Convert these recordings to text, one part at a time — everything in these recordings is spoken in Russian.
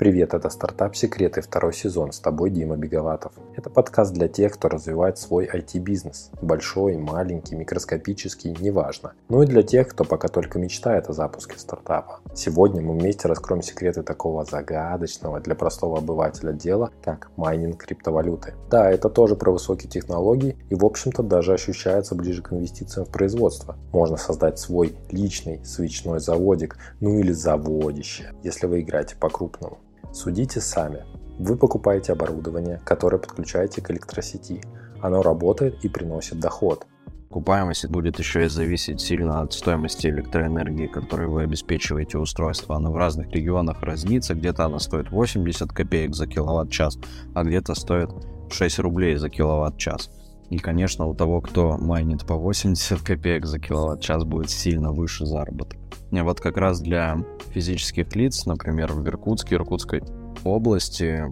Привет, это «Стартап Секреты», второй сезон, с тобой Дима Беговатов. Это подкаст для тех, кто развивает свой IT-бизнес. Большой, маленький, микроскопический, неважно. Ну и для тех, кто пока только мечтает о запуске стартапа. Сегодня мы вместе раскроем секреты такого загадочного для простого обывателя дела, как майнинг криптовалюты. Да, это тоже про высокие технологии и, в общем-то, даже ощущается ближе к инвестициям в производство. Можно создать свой личный свечной заводик, ну или заводище, если вы играете по-крупному. Судите сами. Вы покупаете оборудование, которое подключаете к электросети. Оно работает и приносит доход. Окупаемость будет еще и зависеть сильно от стоимости электроэнергии, которую вы обеспечиваете устройство. Она в разных регионах разнится. Где-то она стоит 80 копеек за киловатт-час, а где-то стоит 6 рублей за киловатт-час. И, конечно, у того, кто майнит по 80 копеек за киловатт-час, будет сильно выше заработок. И вот как раз для физических лиц, например, в Иркутске, Иркутской области,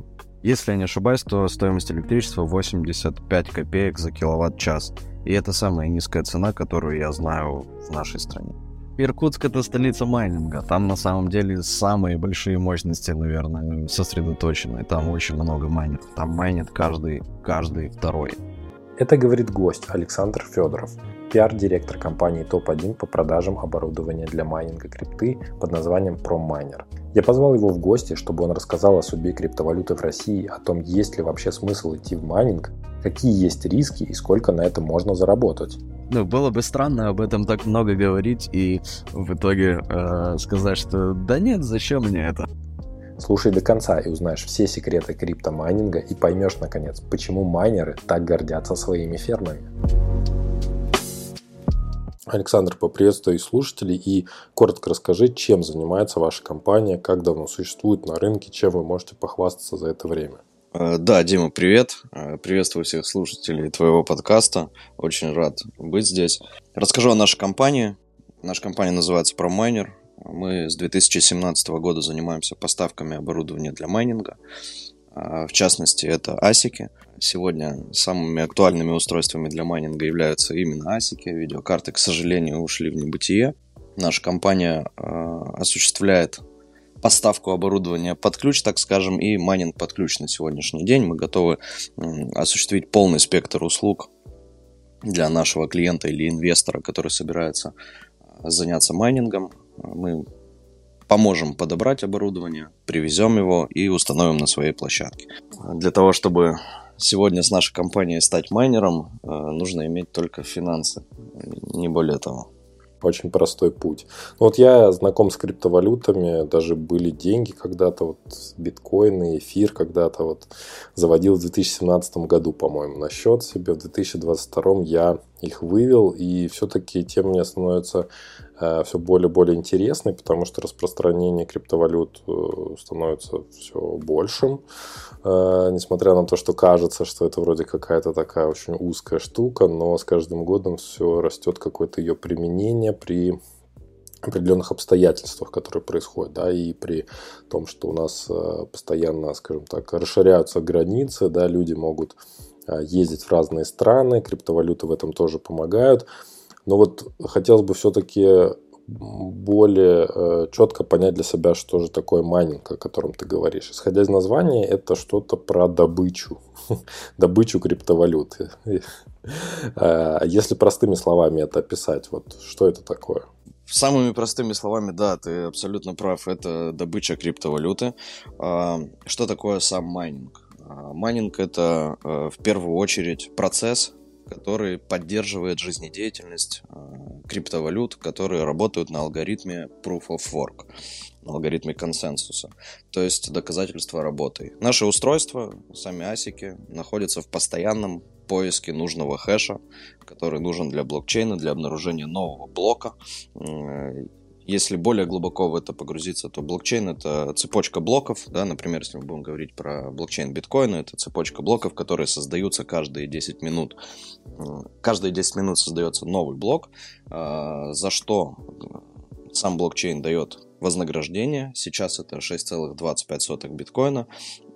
если я не ошибаюсь, то стоимость электричества 85 копеек за киловатт-час. И это самая низкая цена, которую я знаю в нашей стране. Иркутск это столица майнинга. Там на самом деле самые большие мощности, наверное, сосредоточены. Там очень много майнеров. Там майнит каждый, каждый второй. Это говорит гость Александр Федоров, пиар-директор компании топ-1 по продажам оборудования для майнинга крипты под названием ProMiner. Я позвал его в гости, чтобы он рассказал о судьбе криптовалюты в России, о том, есть ли вообще смысл идти в майнинг, какие есть риски и сколько на этом можно заработать. Ну, было бы странно об этом так много говорить и в итоге э, сказать, что да нет, зачем мне это? Слушай до конца и узнаешь все секреты криптомайнинга и поймешь, наконец, почему майнеры так гордятся своими фермами. Александр, поприветствую слушателей и коротко расскажи, чем занимается ваша компания, как давно существует на рынке, чем вы можете похвастаться за это время. Э, да, Дима, привет. Э, приветствую всех слушателей твоего подкаста. Очень рад быть здесь. Расскажу о нашей компании. Наша компания называется ProMiner. Мы с 2017 года занимаемся поставками оборудования для майнинга. А, в частности, это асики. Сегодня самыми актуальными устройствами для майнинга являются именно асики. Видеокарты, к сожалению, ушли в небытие. Наша компания а, осуществляет поставку оборудования под ключ, так скажем, и майнинг под ключ на сегодняшний день. Мы готовы осуществить полный спектр услуг для нашего клиента или инвестора, который собирается а, заняться майнингом. Мы поможем подобрать оборудование, привезем его и установим на своей площадке. Для того, чтобы сегодня с нашей компанией стать майнером, э, нужно иметь только финансы, не более того. Очень простой путь. Ну, вот я знаком с криптовалютами, даже были деньги когда-то, вот биткоины, эфир когда-то вот заводил в 2017 году, по-моему, на счет себе. В 2022 я их вывел, и все-таки тем мне становится все более и более интересной, потому что распространение криптовалют э, становится все большим, э, несмотря на то, что кажется, что это вроде какая-то такая очень узкая штука, но с каждым годом все растет какое-то ее применение при определенных обстоятельствах, которые происходят, да, и при том, что у нас э, постоянно, скажем так, расширяются границы, да, люди могут э, ездить в разные страны, криптовалюты в этом тоже помогают. Но вот хотелось бы все-таки более э, четко понять для себя, что же такое майнинг, о котором ты говоришь. Исходя из названия, это что-то про добычу, добычу криптовалюты. Э, если простыми словами это описать, вот что это такое? Самыми простыми словами, да, ты абсолютно прав, это добыча криптовалюты. А, что такое сам майнинг? А, майнинг это э, в первую очередь процесс, который поддерживает жизнедеятельность э, криптовалют, которые работают на алгоритме Proof of Work, на алгоритме консенсуса, то есть доказательства работы. Наши устройства, сами асики, находятся в постоянном поиске нужного хэша, который нужен для блокчейна, для обнаружения нового блока э, если более глубоко в это погрузиться, то блокчейн это цепочка блоков, да, например, если мы будем говорить про блокчейн биткоина, это цепочка блоков, которые создаются каждые 10 минут. Каждые 10 минут создается новый блок, а, за что сам блокчейн дает вознаграждение. Сейчас это 6,25 биткоина,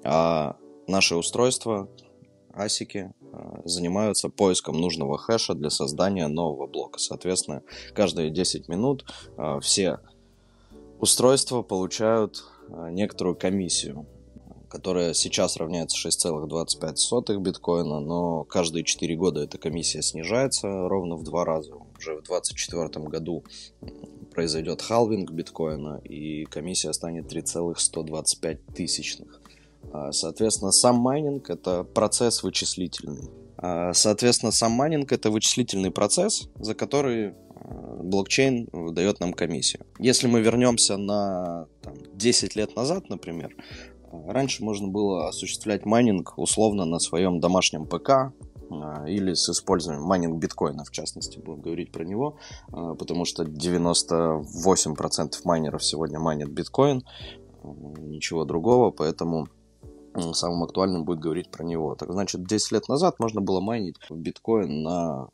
а наше устройство, асики, а, занимаются поиском нужного хэша для создания нового блока. Соответственно, каждые 10 минут а, все устройства получают некоторую комиссию, которая сейчас равняется 6,25 биткоина, но каждые 4 года эта комиссия снижается ровно в два раза. Уже в 2024 году произойдет халвинг биткоина, и комиссия станет 3,125 тысячных. А, соответственно, сам майнинг – это процесс вычислительный. А, соответственно, сам майнинг – это вычислительный процесс, за который а, блокчейн выдает нам комиссию. Если мы вернемся на там, 10 лет назад, например, раньше можно было осуществлять майнинг условно на своем домашнем ПК, или с использованием майнинг биткоина, в частности, будем говорить про него, потому что 98% майнеров сегодня майнят биткоин, ничего другого, поэтому самым актуальным будет говорить про него. Так значит, 10 лет назад можно было майнить биткоин на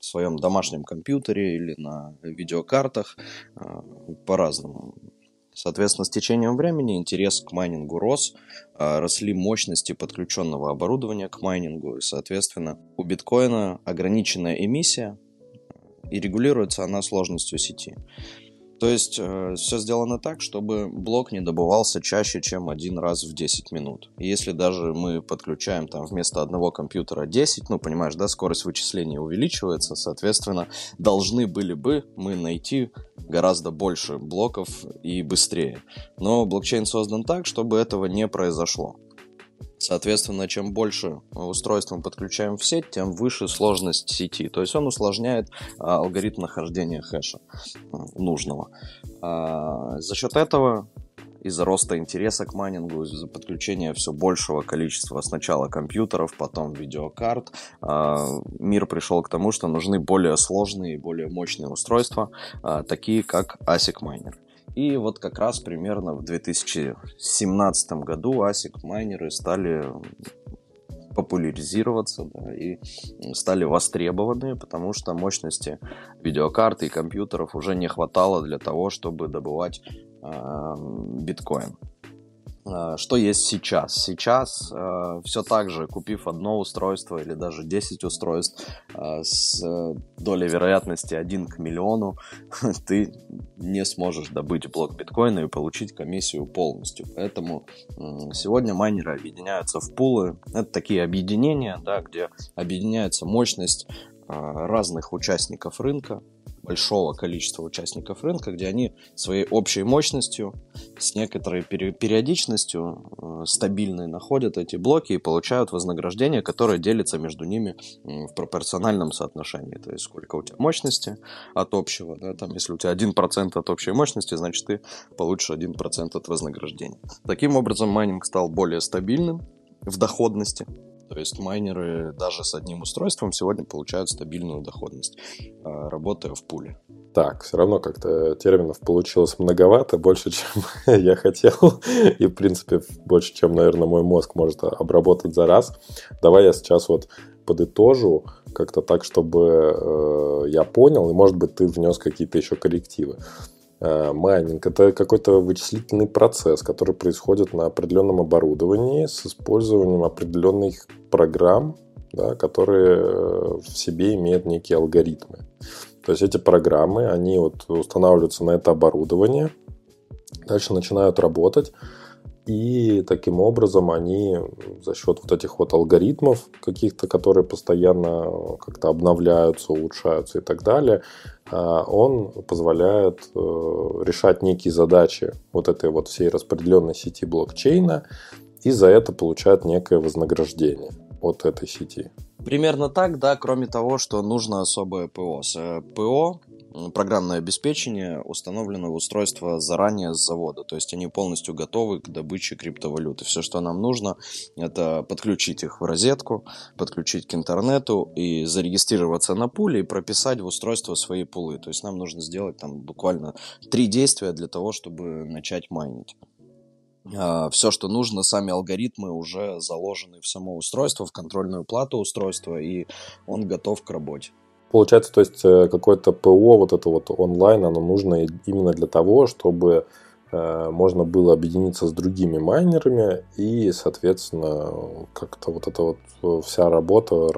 своем домашнем компьютере или на видеокартах а, по-разному. Соответственно, с течением времени интерес к майнингу рос, росли мощности подключенного оборудования к майнингу, и, соответственно, у биткоина ограниченная эмиссия, и регулируется она сложностью сети. То есть э, все сделано так, чтобы блок не добывался чаще, чем один раз в 10 минут. И если даже мы подключаем там вместо одного компьютера 10, ну понимаешь, да, скорость вычисления увеличивается, соответственно, должны были бы мы найти гораздо больше блоков и быстрее. Но блокчейн создан так, чтобы этого не произошло. Соответственно, чем больше устройств мы подключаем в сеть, тем выше сложность сети. То есть он усложняет а, алгоритм нахождения хэша нужного. А, за счет этого из-за роста интереса к майнингу, из-за подключения все большего количества сначала компьютеров, потом видеокарт, а, мир пришел к тому, что нужны более сложные и более мощные устройства, такие как ASIC майнер. И вот как раз примерно в 2017 году ASIC майнеры стали популяризироваться да, и стали востребованы, потому что мощности видеокарты и компьютеров уже не хватало для того, чтобы добывать э, биткоин. Э, что есть сейчас? Сейчас э, все так же, купив одно устройство или даже 10 устройств э, с э, долей вероятности 1 к миллиону, ты не сможешь добыть блок биткоина и получить комиссию полностью. Поэтому э, сегодня майнеры объединяются в пулы. Это такие объединения, да, где объединяется мощность э, разных участников рынка, большого количества участников рынка, где они своей общей мощностью, с некоторой периодичностью э, стабильной находят эти блоки и получают вознаграждение, которое делится между ними в пропорциональном соотношении. То есть сколько у тебя мощности от общего, да, там, если у тебя 1% от общей мощности, значит ты получишь 1% от вознаграждения. Таким образом, майнинг стал более стабильным в доходности, то есть майнеры даже с одним устройством сегодня получают стабильную доходность, а, работая в пуле. Так, все равно как-то терминов получилось многовато, больше, чем я хотел, и, в принципе, больше, чем, наверное, мой мозг может обработать за раз. Давай я сейчас вот подытожу как-то так, чтобы э, я понял, и, может быть, ты внес какие-то еще коррективы. Э, майнинг – это какой-то вычислительный процесс, который происходит на определенном оборудовании с использованием определенных программ, да, которые э, в себе имеют некие алгоритмы. То есть эти программы, они вот устанавливаются на это оборудование, дальше начинают работать, и таким образом они за счет вот этих вот алгоритмов каких-то, которые постоянно как-то обновляются, улучшаются и так далее, а, он позволяет э, решать некие задачи вот этой вот всей распределенной сети блокчейна и за это получает некое вознаграждение от этой сети. Примерно так, да, кроме того, что нужно особое ПО. С ПО программное обеспечение установлено в устройство заранее с завода. То есть они полностью готовы к добыче криптовалюты. Все, что нам нужно, это подключить их в розетку, подключить к интернету и зарегистрироваться на пуле и прописать в устройство свои пулы. То есть нам нужно сделать там буквально три действия для того, чтобы начать майнить. А, Все, что нужно, сами алгоритмы уже заложены в само устройство, в контрольную плату устройства, и он готов к работе. Получается, то есть э, какое-то ПО, вот это вот онлайн, оно нужно именно для того, чтобы э, можно было объединиться с другими майнерами и, соответственно, как-то вот эта вот э, вся работа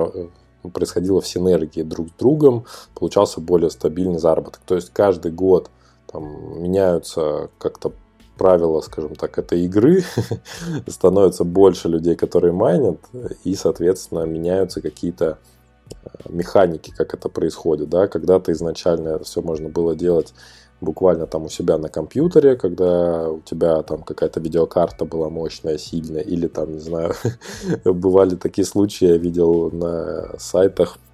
происходила в синергии друг с другом, получался более стабильный заработок. То есть каждый год там меняются как-то правила, скажем так, этой игры, становится больше людей, которые майнят, и, соответственно, меняются какие-то механики, как это происходит, да, когда-то изначально все можно было делать буквально там у себя на компьютере, когда у тебя там какая-то видеокарта была мощная, сильная, или там, не знаю, бывали такие случаи, я видел на сайтах, э,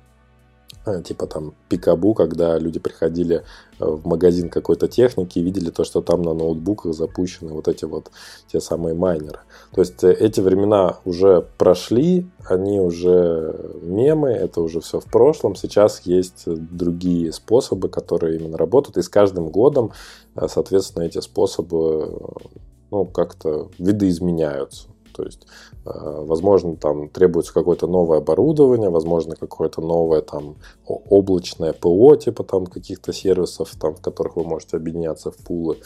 типа там Пикабу, когда люди приходили в магазин какой-то техники и видели то, что там на ноутбуках запущены вот эти вот те самые майнеры. То есть э, эти времена уже прошли, они уже мемы, это уже все в прошлом. Сейчас есть другие способы, которые именно работают, и с каждым годом, э, соответственно, эти способы ну, как-то видоизменяются. То есть, э, возможно, там требуется какое-то новое оборудование, возможно, какое-то новое там облачное ПО, типа там каких-то сервисов, там, в которых вы можете объединяться в пулы.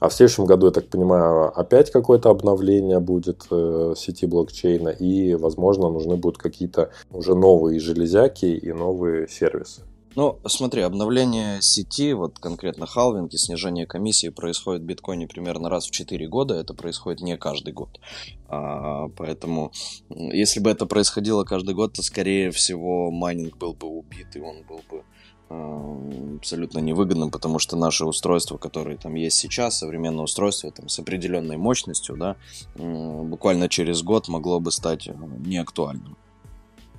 А в следующем году, я так понимаю, опять какое-то обновление будет э, сети блокчейна, и, возможно, нужны будут какие-то уже новые железяки и новые сервисы. Ну, смотри, обновление сети, вот конкретно халвинг и снижение комиссии происходит в биткоине примерно раз в 4 года, это происходит не каждый год. А, поэтому, если бы это происходило каждый год, то, скорее всего, майнинг был бы убит, и он был бы а, абсолютно невыгодным, потому что наши устройства, которые там есть сейчас, современное устройство там, с определенной мощностью, да, буквально через год могло бы стать э, неактуальным.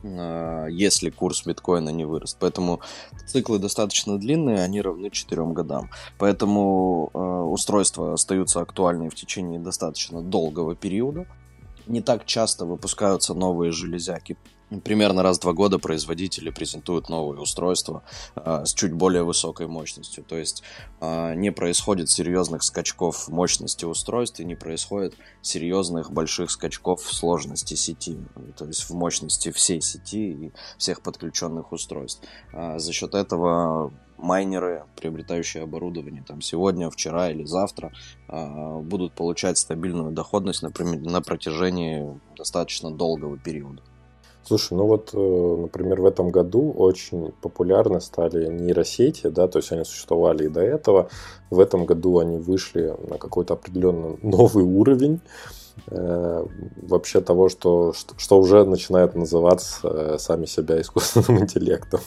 А, если курс биткоина не вырос. Поэтому циклы достаточно длинные, они равны 4 годам. Поэтому э, устройства остаются актуальны в течение достаточно долгого периода. Не так часто выпускаются новые железяки Примерно раз в два года производители презентуют новые устройства э, с чуть более высокой мощностью. То есть э, не происходит серьезных скачков мощности устройств и не происходит серьезных больших скачков в сложности сети, то есть в мощности всей сети и всех подключенных устройств. Э, за счет этого майнеры, приобретающие оборудование там сегодня, вчера или завтра, будут получать стабильную доходность, на протяжении достаточно долгого периода. Слушай, ну вот, э, например, в этом году очень популярны стали нейросети, да, то есть они существовали и до этого. В этом году они вышли на какой-то определенный новый уровень э, вообще того, что, что, что уже начинает называться э, сами себя искусственным интеллектом.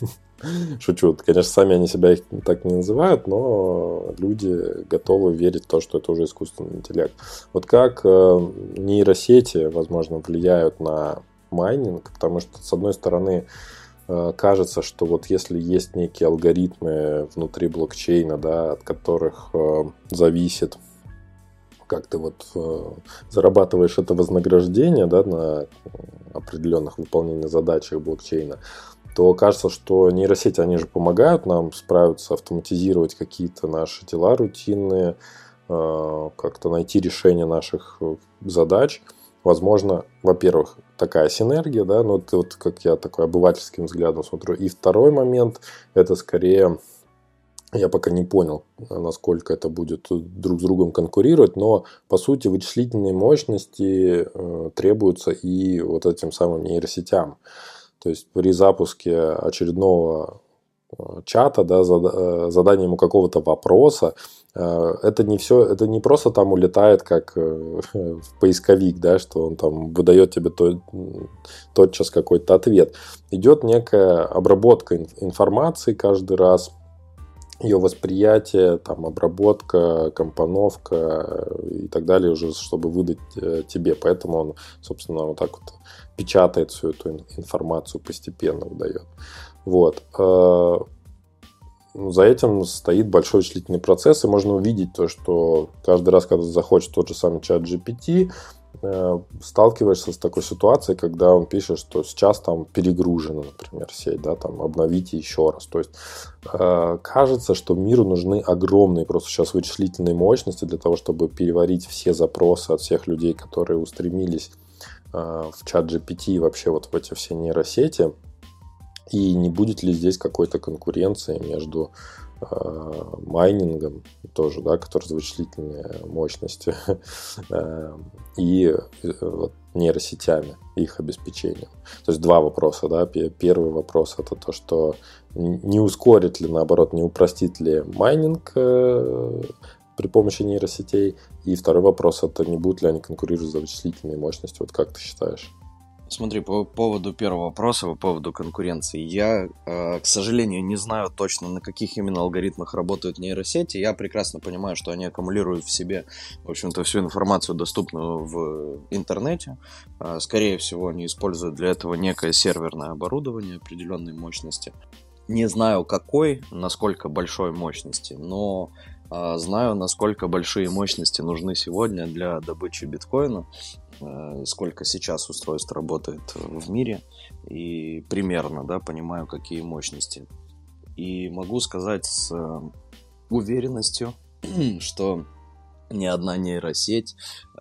Шучу. Конечно, сами они себя их так не называют, но люди готовы верить в то, что это уже искусственный интеллект. Вот как э, нейросети, возможно, влияют на майнинг, потому что, с одной стороны, э, кажется, что вот если есть некие алгоритмы внутри блокчейна, да, от которых э, зависит как ты вот э, зарабатываешь это вознаграждение да, на определенных выполнениях задачах блокчейна, то кажется, что нейросети, они же помогают нам справиться, автоматизировать какие-то наши дела рутинные, как-то найти решение наших задач. Возможно, во-первых, такая синергия, да, но это вот как я такой обывательским взглядом смотрю. И второй момент, это скорее, я пока не понял, насколько это будет друг с другом конкурировать, но по сути вычислительные мощности э, требуются и вот этим самым нейросетям. То есть при запуске очередного Э, чата, да, э, задание ему какого-то вопроса, это не все, это не просто там улетает как в поисковик, да, что он там выдает тебе то, тотчас какой-то ответ. Идет некая обработка информации каждый раз, ее восприятие, там, обработка, компоновка и так далее уже, чтобы выдать тебе. Поэтому он, собственно, вот так вот печатает всю эту информацию постепенно, выдает. Вот. Э, ну, за этим стоит большой вычислительный процесс, и можно увидеть то, что каждый раз, когда захочешь тот же самый чат GPT, э, сталкиваешься с такой ситуацией, когда он пишет, что сейчас там перегружена, например, сеть, да, там обновите еще раз. То есть э, кажется, что миру нужны огромные просто сейчас вычислительные мощности для того, чтобы переварить все запросы от всех людей, которые устремились в ChatGPT и вообще вот в эти все нейросети. И не будет ли здесь какой-то конкуренции между э, майнингом тоже, да, который с вычислительной мощностью, э, и э, нейросетями, их обеспечением. То есть два вопроса. Да? Первый вопрос это то, что не ускорит ли, наоборот, не упростит ли майнинг при помощи нейросетей? И второй вопрос, это не будут ли они конкурировать за вычислительные мощности? Вот как ты считаешь? Смотри, по поводу первого вопроса, по поводу конкуренции. Я, э, к сожалению, не знаю точно, на каких именно алгоритмах работают нейросети. Я прекрасно понимаю, что они аккумулируют в себе, в общем-то, всю информацию, доступную в интернете. Э, скорее всего, они используют для этого некое серверное оборудование определенной мощности. Не знаю какой, насколько большой мощности, но э, знаю, насколько большие мощности нужны сегодня для добычи биткоина. Э, сколько сейчас устройств работает в мире, и примерно, да, понимаю, какие мощности. И могу сказать с э, уверенностью, что ни одна нейросеть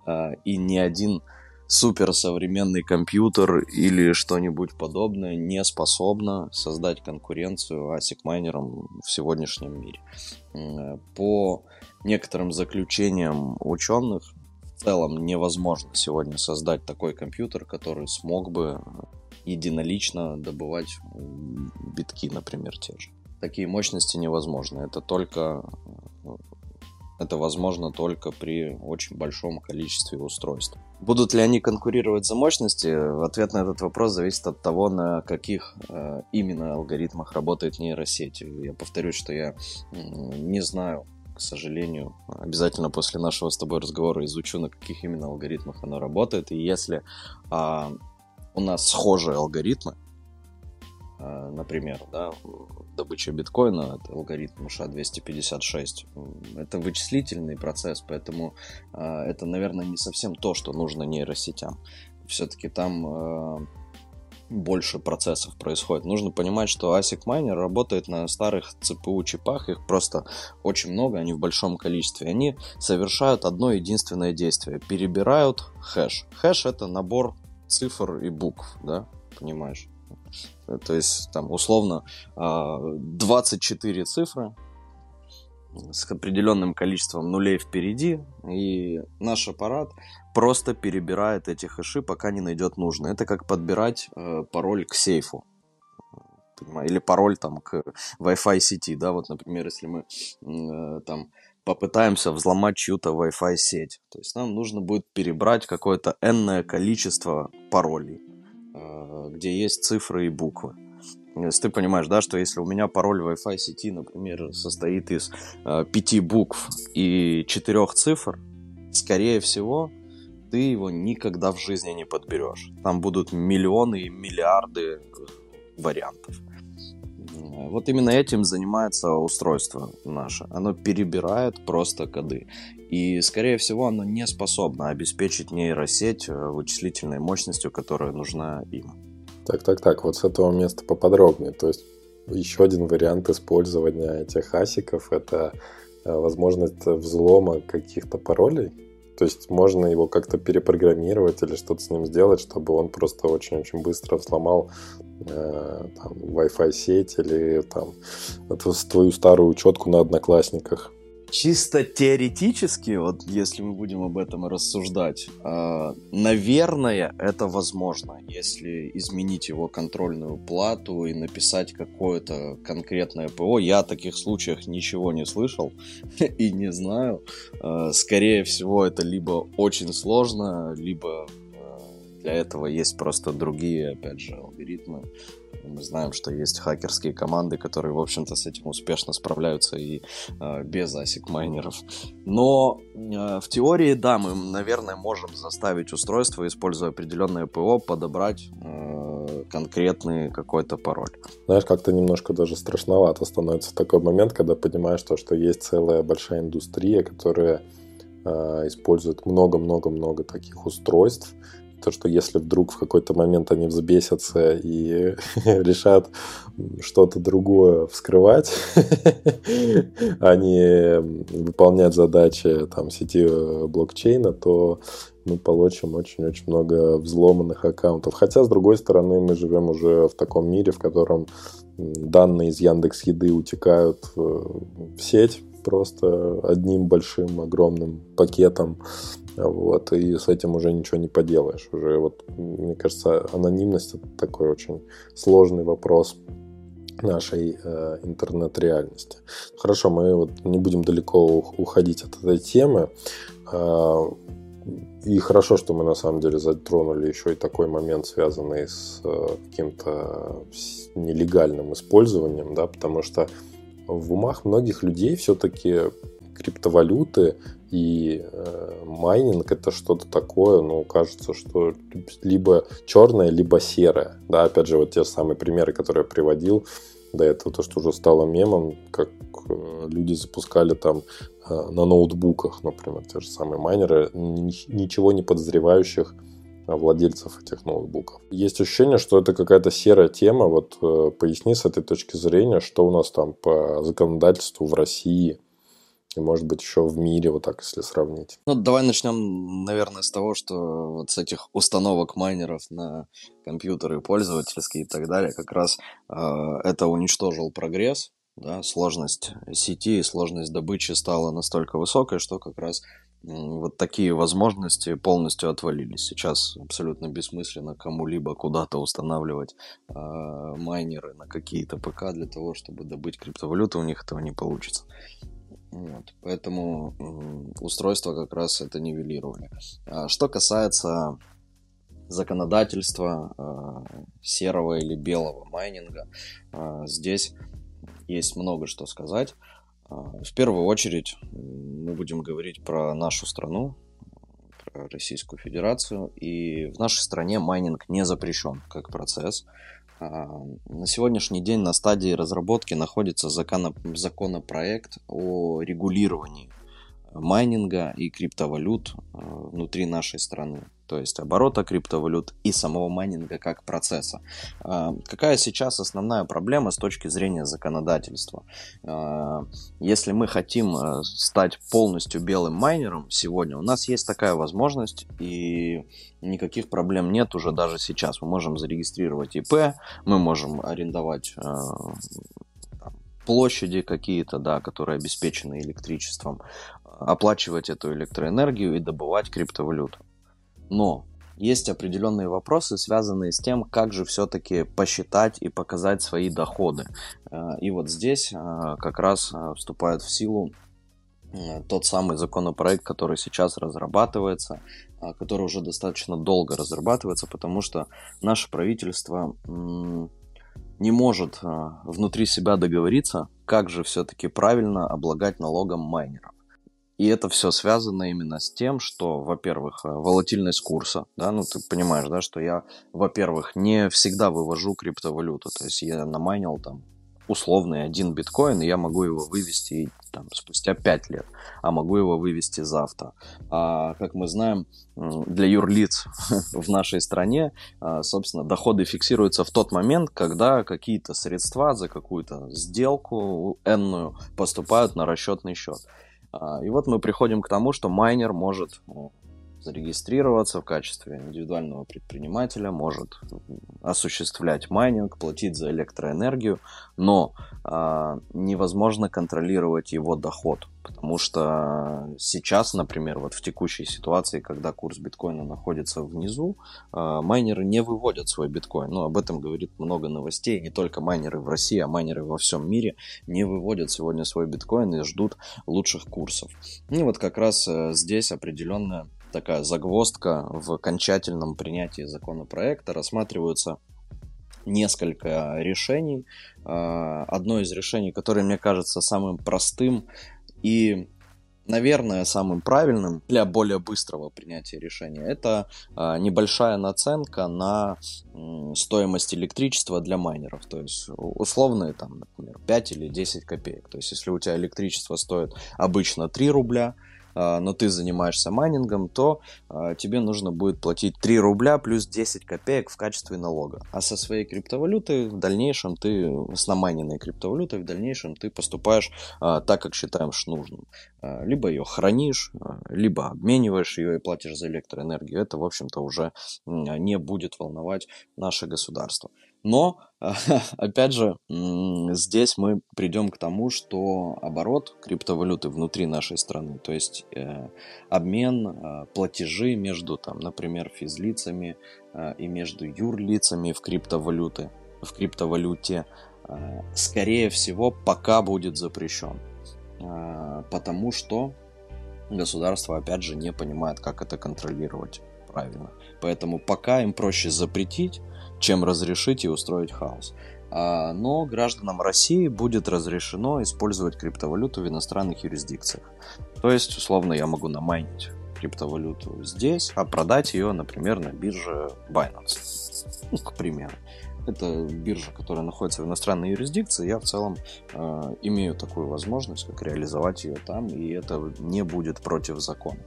э, и ни один суперсовременный компьютер или что-нибудь подобное не способно создать конкуренцию ASIC майнерам в сегодняшнем мире. По некоторым заключениям ученых, целом невозможно сегодня создать такой компьютер, который смог бы единолично добывать битки, например, те же. Такие мощности невозможны. Это только это возможно только при очень большом количестве устройств. Будут ли они конкурировать за мощности? Ответ на этот вопрос зависит от того, на каких э, именно алгоритмах работает нейросеть. Я повторюсь, что я не знаю к сожалению. Обязательно после нашего с тобой разговора изучу, на каких именно алгоритмах оно работает. И если а, у нас схожие алгоритмы, а, например, да, добыча биткоина, это алгоритм SHA-256, это вычислительный процесс, поэтому а, это, наверное, не совсем то, что нужно нейросетям. Все-таки там а, больше процессов происходит. Нужно понимать, что ASIC майнер работает на старых CPU чипах, их просто очень много, они в большом количестве. Они совершают одно единственное действие, перебирают хэш. Хэш это набор цифр и букв, да, понимаешь? То есть там условно 24 а, цифры, с определенным количеством нулей впереди, и наш аппарат просто перебирает эти хэши, пока не найдет нужный. Это как подбирать э, пароль к сейфу. Или пароль там к Wi-Fi сети, да, вот, например, если мы э, там попытаемся взломать чью-то Wi-Fi сеть, то есть нам нужно будет перебрать какое-то энное количество паролей, э, где есть цифры и буквы. Если ты понимаешь, да, что если у меня пароль Wi-Fi сети, например, состоит из э, пяти букв и четырех цифр, скорее всего, ты его никогда в жизни не подберешь. Там будут миллионы и миллиарды вариантов. Вот именно этим занимается устройство наше. Оно перебирает просто коды. И, скорее всего, оно не способно обеспечить нейросеть э, вычислительной мощностью, которая нужна им. Так, так, так, вот с этого места поподробнее. То есть еще один вариант использования этих асиков – это э, возможность взлома каких-то паролей. То есть можно его как-то перепрограммировать или что-то с ним сделать, чтобы он просто очень-очень быстро взломал э, Wi-Fi сеть или там твою старую учетку на одноклассниках чисто теоретически, вот если мы будем об этом рассуждать, э, наверное, это возможно, если изменить его контрольную плату и написать какое-то конкретное ПО. Я о таких случаях ничего не слышал и не знаю. Э, скорее всего, это либо очень сложно, либо э, для этого есть просто другие, опять же, алгоритмы, мы знаем, что есть хакерские команды, которые, в общем-то, с этим успешно справляются и э, без асик майнеров. Но э, в теории, да, мы, наверное, можем заставить устройство, используя определенное ПО, подобрать э, конкретный какой-то пароль. Знаешь, как-то немножко даже страшновато становится такой момент, когда понимаешь то, что есть целая большая индустрия, которая э, использует много-много-много таких устройств, то, что если вдруг в какой-то момент они взбесятся и решат что-то другое вскрывать, а не выполнять задачи там, сети э, блокчейна, то мы получим очень-очень много взломанных аккаунтов. Хотя, с другой стороны, мы живем уже в таком мире, в котором данные из Яндекс Еды утекают в сеть просто одним большим огромным пакетом вот, и с этим уже ничего не поделаешь. Уже вот, мне кажется, анонимность это такой очень сложный вопрос. нашей э, интернет-реальности. Хорошо, мы вот не будем далеко уходить от этой темы. Э, и хорошо, что мы на самом деле затронули еще и такой момент, связанный с э, каким-то нелегальным использованием, да, потому что в умах многих людей все-таки криптовалюты и э, майнинг это что-то такое, ну, кажется, что либо черное, либо серое. Да, опять же, вот те самые примеры, которые я приводил до этого, то, что уже стало мемом, как э, люди запускали там э, на ноутбуках, например, те же самые майнеры, ничего не подозревающих владельцев этих ноутбуков. Есть ощущение, что это какая-то серая тема. Вот э, поясни с этой точки зрения, что у нас там по законодательству в России – и, может быть, еще в мире, вот так, если сравнить. Ну, давай начнем, наверное, с того, что вот с этих установок майнеров на компьютеры пользовательские и так далее, как раз э, это уничтожил прогресс, да, сложность сети и сложность добычи стала настолько высокой, что как раз вот такие возможности полностью отвалились. Сейчас абсолютно бессмысленно кому-либо куда-то устанавливать э, майнеры на какие-то ПК для того, чтобы добыть криптовалюту, у них этого не получится. Вот, поэтому устройства как раз это нивелировали. А что касается законодательства э, серого или белого майнинга, э, здесь есть много что сказать. В первую очередь мы будем говорить про нашу страну, про Российскую Федерацию. И в нашей стране майнинг не запрещен как процесс. А, на сегодняшний день на стадии разработки находится законопроект о регулировании майнинга и криптовалют а, внутри нашей страны то есть оборота криптовалют и самого майнинга как процесса. А, какая сейчас основная проблема с точки зрения законодательства? А, если мы хотим э, стать полностью белым майнером сегодня, у нас есть такая возможность и никаких проблем нет уже даже сейчас. Мы можем зарегистрировать ИП, мы можем арендовать э, площади какие-то, да, которые обеспечены электричеством, оплачивать эту электроэнергию и добывать криптовалюту. Но есть определенные вопросы, связанные с тем, как же все-таки посчитать и показать свои доходы. Э, и вот здесь э, как раз э, вступает в силу тот самый законопроект, который сейчас разрабатывается, который уже достаточно долго разрабатывается, потому что наше правительство не может внутри себя договориться, как же все-таки правильно облагать налогом майнеров. И это все связано именно с тем, что, во-первых, э, волатильность курса, да, ну ты понимаешь, да, что я, во-первых, не всегда вывожу криптовалюту, то есть я намайнил там условный один биткоин, и я могу его вывести там, спустя 5 лет, а могу его вывести завтра. А, как мы знаем, для юрлиц в нашей стране, а, собственно, доходы фиксируются в тот момент, когда какие-то средства за какую-то сделку энную поступают на расчетный счет. А, и вот мы приходим к тому, что майнер может ну, зарегистрироваться в качестве индивидуального предпринимателя, может осуществлять майнинг, платить за электроэнергию, но э, невозможно контролировать его доход, потому что сейчас, например, вот в текущей ситуации, когда курс биткоина находится внизу, э, майнеры не выводят свой биткоин. Ну, об этом говорит много новостей, не только майнеры в России, а майнеры во всем мире не выводят сегодня свой биткоин и ждут лучших курсов. И вот как раз э, здесь определенная такая загвоздка в окончательном принятии законопроекта. Рассматриваются несколько решений. А, одно из решений, которое мне кажется самым простым и наверное, самым правильным для более быстрого принятия решения, это а, небольшая наценка на стоимость электричества для майнеров. То есть условные, там, например, 5 или 10 копеек. То есть если у тебя электричество стоит обычно 3 рубля, но ты занимаешься майнингом, то а, тебе нужно будет платить 3 рубля плюс 10 копеек в качестве налога. А со своей криптовалютой в дальнейшем ты, с намайненной криптовалютой в дальнейшем ты поступаешь а, так, как считаешь нужным. Либо ее хранишь, либо обмениваешь ее и платишь за электроэнергию. Это, в общем-то, уже не будет волновать наше государство. Но, опять же, здесь мы придем к тому, что оборот криптовалюты внутри нашей страны, то есть э, обмен, э, платежи между, там, например, физлицами э, и между юрлицами в криптовалюты, в криптовалюте, скорее всего, пока будет запрещен. Потому что государство, опять же, не понимает, как это контролировать правильно. Поэтому пока им проще запретить, чем разрешить и устроить хаос. А, но гражданам России будет разрешено использовать криптовалюту в иностранных юрисдикциях. То есть, условно, я могу намайнить криптовалюту здесь, а продать ее, например, на бирже Binance. Ну, к примеру. Это биржа, которая находится в иностранной юрисдикции. Я в целом э, имею такую возможность, как реализовать ее там, и это не будет против закона.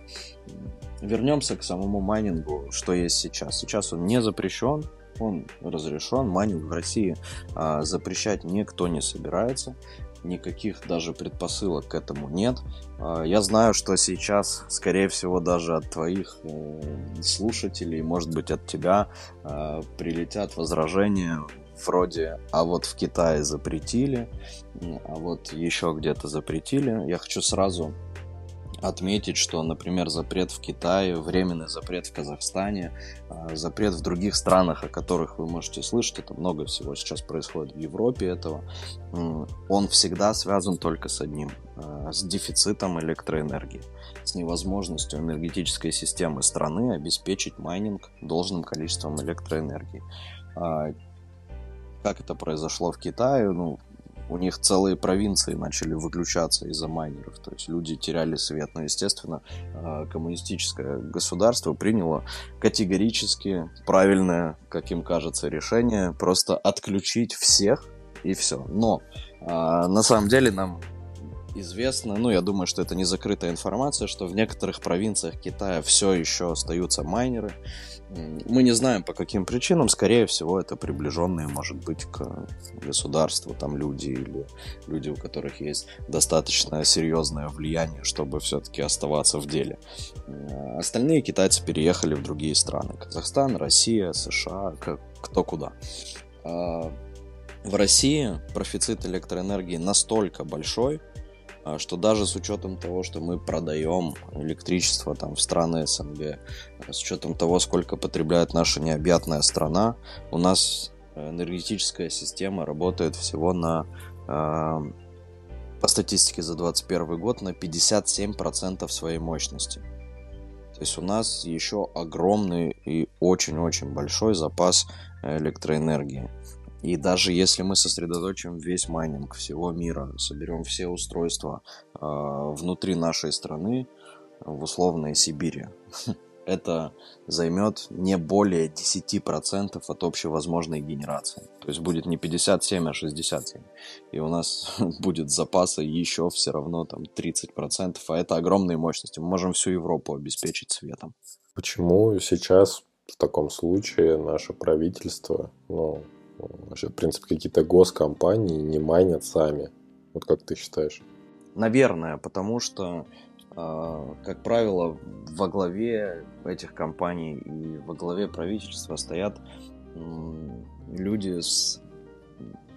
Вернемся к самому майнингу, что есть сейчас. Сейчас он не запрещен, он разрешен. Майнинг в России а, запрещать никто не собирается. Никаких даже предпосылок к этому нет. А, я знаю, что сейчас, скорее всего, даже от твоих э, слушателей, может быть, от тебя а, прилетят возражения вроде «а вот в Китае запретили», «а вот еще где-то запретили». Я хочу сразу отметить, что, например, запрет в Китае, временный запрет в Казахстане, а, запрет в других странах, о которых вы можете слышать, это много всего сейчас происходит в Европе этого, он всегда связан только с одним, а, с дефицитом электроэнергии, с невозможностью энергетической системы страны обеспечить майнинг должным количеством электроэнергии. А, как это произошло в Китае? Ну, у них целые провинции начали выключаться из-за майнеров, то есть люди теряли свет. Но, естественно, а, коммунистическое государство приняло категорически правильное, как им кажется, решение просто отключить всех и все. Но а, на самом деле нам известно, ну, я думаю, что это не закрытая информация, что в некоторых провинциях Китая все еще остаются майнеры. Мы не знаем по каким причинам, скорее всего, это приближенные, может быть, к государству, там люди или люди, у которых есть достаточно серьезное влияние, чтобы все-таки оставаться в деле. Остальные китайцы переехали в другие страны. Казахстан, Россия, США, кто куда. А, в России профицит электроэнергии настолько большой, что даже с учетом того, что мы продаем электричество там в страны СНГ, с учетом того, сколько потребляет наша необъятная страна, у нас энергетическая система работает всего на а, по статистике за 2021 год на 57% своей мощности. То есть у нас еще огромный и очень-очень большой запас электроэнергии. И даже если мы сосредоточим весь майнинг всего мира, соберем все устройства э, внутри нашей страны, в условной Сибири, это займет не более 10% от общей возможной генерации. То есть будет не 57, а 67. И у нас будет запаса еще все равно там 30%, а это огромные мощности. Мы можем всю Европу обеспечить светом. Почему сейчас в таком случае наше правительство, ну, Вообще, в принципе, какие-то госкомпании не майнят сами. Вот как ты считаешь? Наверное, потому что, э, как правило, во главе этих компаний и во главе правительства стоят люди с,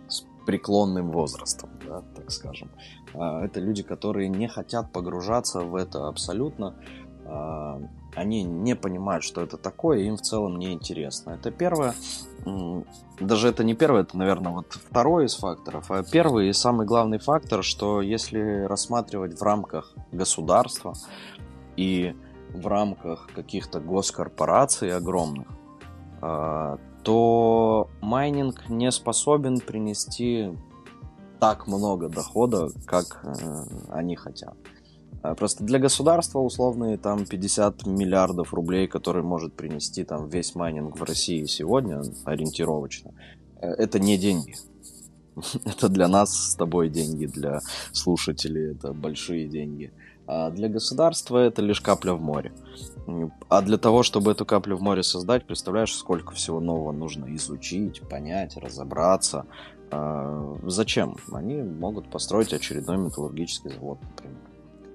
с преклонным возрастом, да, так скажем. Э, это люди, которые не хотят погружаться в это абсолютно. Они не понимают, что это такое, им в целом не интересно. Это первое даже это не первый, это, наверное, вот второй из факторов. А первый и самый главный фактор, что если рассматривать в рамках государства и в рамках каких-то госкорпораций огромных, а, то майнинг не способен принести так много дохода, как э, они хотят. А, просто для государства условные там 50 миллиардов рублей, которые может принести там весь майнинг в России сегодня, ориентировочно, э, это не деньги. Это для нас с тобой деньги, для слушателей это большие деньги. А для государства это лишь капля в море. А для того, чтобы эту каплю в море создать, представляешь, сколько всего нового нужно изучить, понять, разобраться. А зачем? Они могут построить очередной металлургический завод, например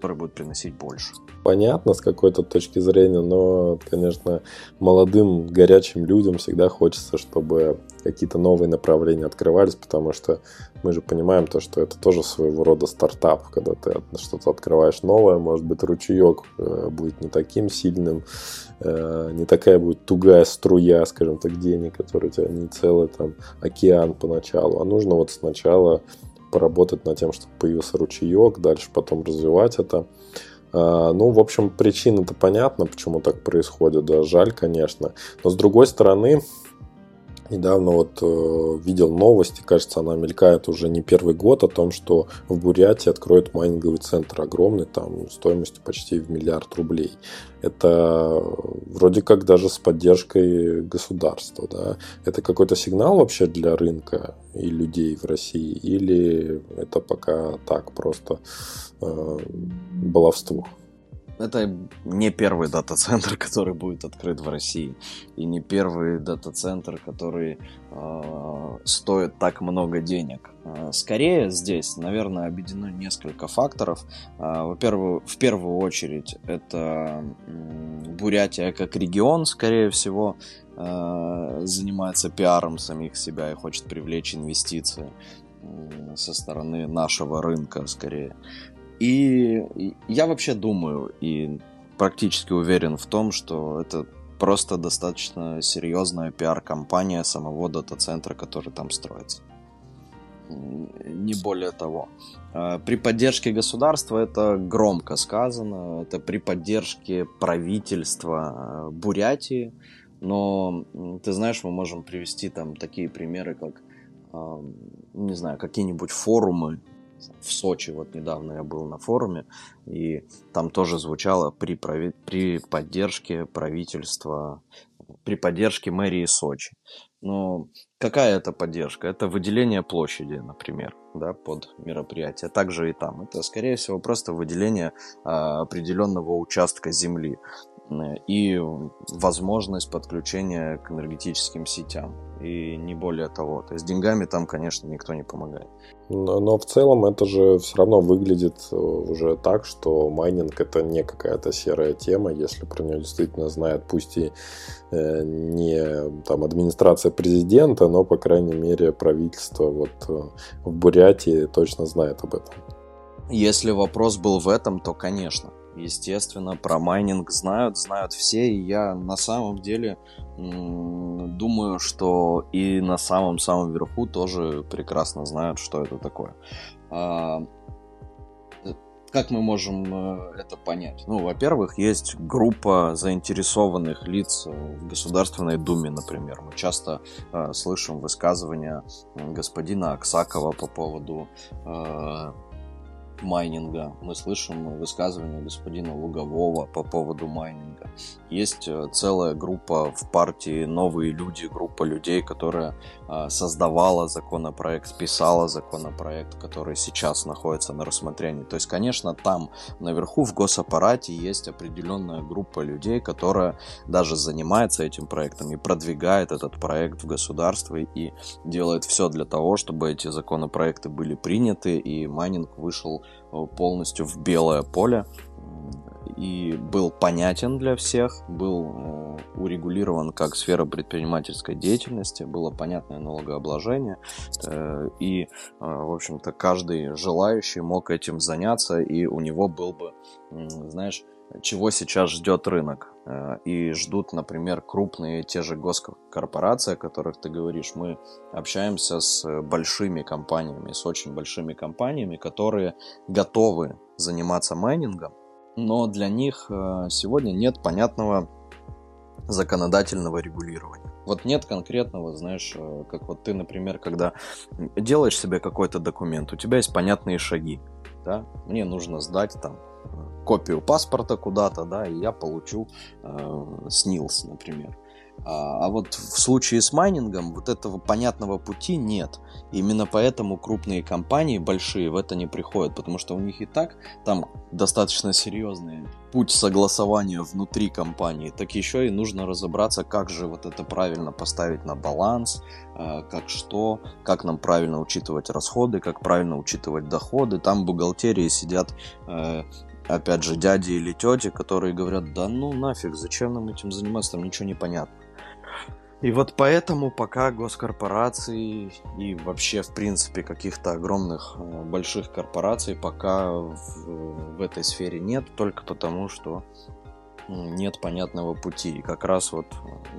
который будет приносить больше. Понятно с какой-то точки зрения, но, конечно, молодым, горячим людям всегда хочется, чтобы какие-то новые направления открывались, потому что мы же понимаем то, что это тоже своего рода стартап, когда ты что-то открываешь новое, может быть, ручеек э, будет не таким сильным, э, не такая будет тугая струя, скажем так, денег, который у тебя не целый там океан поначалу, а нужно вот сначала поработать над тем, чтобы появился ручеек, дальше потом развивать это. А, ну, в общем, причина-то понятна, почему так происходит, да, жаль, конечно. Но с другой стороны, недавно вот э, видел новости, кажется, она мелькает уже не первый год, о том, что в Бурятии откроют майнинговый центр огромный, там стоимостью почти в миллиард рублей. Это вроде как даже с поддержкой государства. Да? Это какой-то сигнал вообще для рынка и людей в России? Или это пока так просто э, баловство? Это не первый дата-центр, который будет открыт в России, и не первый дата-центр, который э, стоит так много денег. Э, скорее здесь, наверное, объединено несколько факторов. Э, во-первых, в первую очередь это Бурятия как регион, скорее всего, занимается пиаром самих себя и хочет привлечь инвестиции со стороны нашего рынка, скорее. И я вообще думаю и практически уверен в том, что это просто достаточно серьезная пиар-компания самого дата-центра, который там строится. Не более того. А, при поддержке государства это громко сказано, это при поддержке правительства а, Бурятии, но ты знаешь, мы можем привести там такие примеры, как, не знаю, какие-нибудь форумы в Сочи, вот недавно я был на форуме, и там тоже звучало при, прави... при поддержке правительства, при поддержке мэрии Сочи. Но какая это поддержка? Это выделение площади, например, да, под мероприятие. Также и там. Это, скорее всего, просто выделение а, определенного участка земли и возможность подключения к энергетическим сетям. И не более того. То есть деньгами там, конечно, никто не помогает. Но, но в целом это же все равно выглядит э, уже так, что майнинг это не какая-то серая тема, если про нее действительно знает, пусть и э, не там администрация президента, но по крайней мере правительство вот э, в Бурятии точно знает об этом. Если вопрос был в этом, то конечно. Естественно, про майнинг знают, знают все, и я на самом деле думаю, что и на самом-самом верху тоже прекрасно знают, что это такое. А, как мы можем э, это понять? Ну, во-первых, есть группа заинтересованных лиц в Государственной Думе, например. Мы часто э, слышим высказывания господина Аксакова по поводу э, майнинга. Мы слышим высказывания господина Лугового по поводу майнинга. Есть э, целая группа в партии «Новые люди», группа людей, которая а, создавала законопроект, писала законопроект, который сейчас находится на рассмотрении. То есть, конечно, там наверху в госаппарате есть определенная группа людей, которая даже занимается этим проектом и продвигает этот проект в государство и делает все для того, чтобы эти законопроекты были приняты и майнинг вышел э, полностью в белое поле и был понятен для всех, был э, урегулирован как сфера предпринимательской деятельности, было понятное налогообложение, э, и, э, в общем-то, каждый желающий мог этим заняться, и у него был бы, знаешь, чего сейчас ждет рынок. Э, и ждут, например, крупные те же госкорпорации, о которых ты говоришь. Мы общаемся с большими компаниями, с очень большими компаниями, которые готовы заниматься майнингом, но для них э, сегодня нет понятного законодательного регулирования. Вот нет конкретного, знаешь, э, как вот ты, например, когда делаешь себе какой-то документ, у тебя есть понятные шаги, да, мне нужно сдать там копию паспорта куда-то, да, и я получу э, СНИЛС, например. А, а вот в случае с майнингом вот этого понятного пути нет. Именно поэтому крупные компании, большие, в это не приходят, потому что у них и так там достаточно серьезный путь согласования внутри компании, так еще и нужно разобраться, как же вот это правильно поставить на баланс, а, как что, как нам правильно учитывать расходы, как правильно учитывать доходы. Там бухгалтерии сидят э, опять же, дяди или тети, которые говорят, да ну нафиг, зачем нам этим заниматься, там ничего не понятно. И вот поэтому пока госкорпорации и вообще, в принципе, каких-то огромных э, больших корпораций пока в, в этой сфере нет, только потому что нет понятного пути. И как раз вот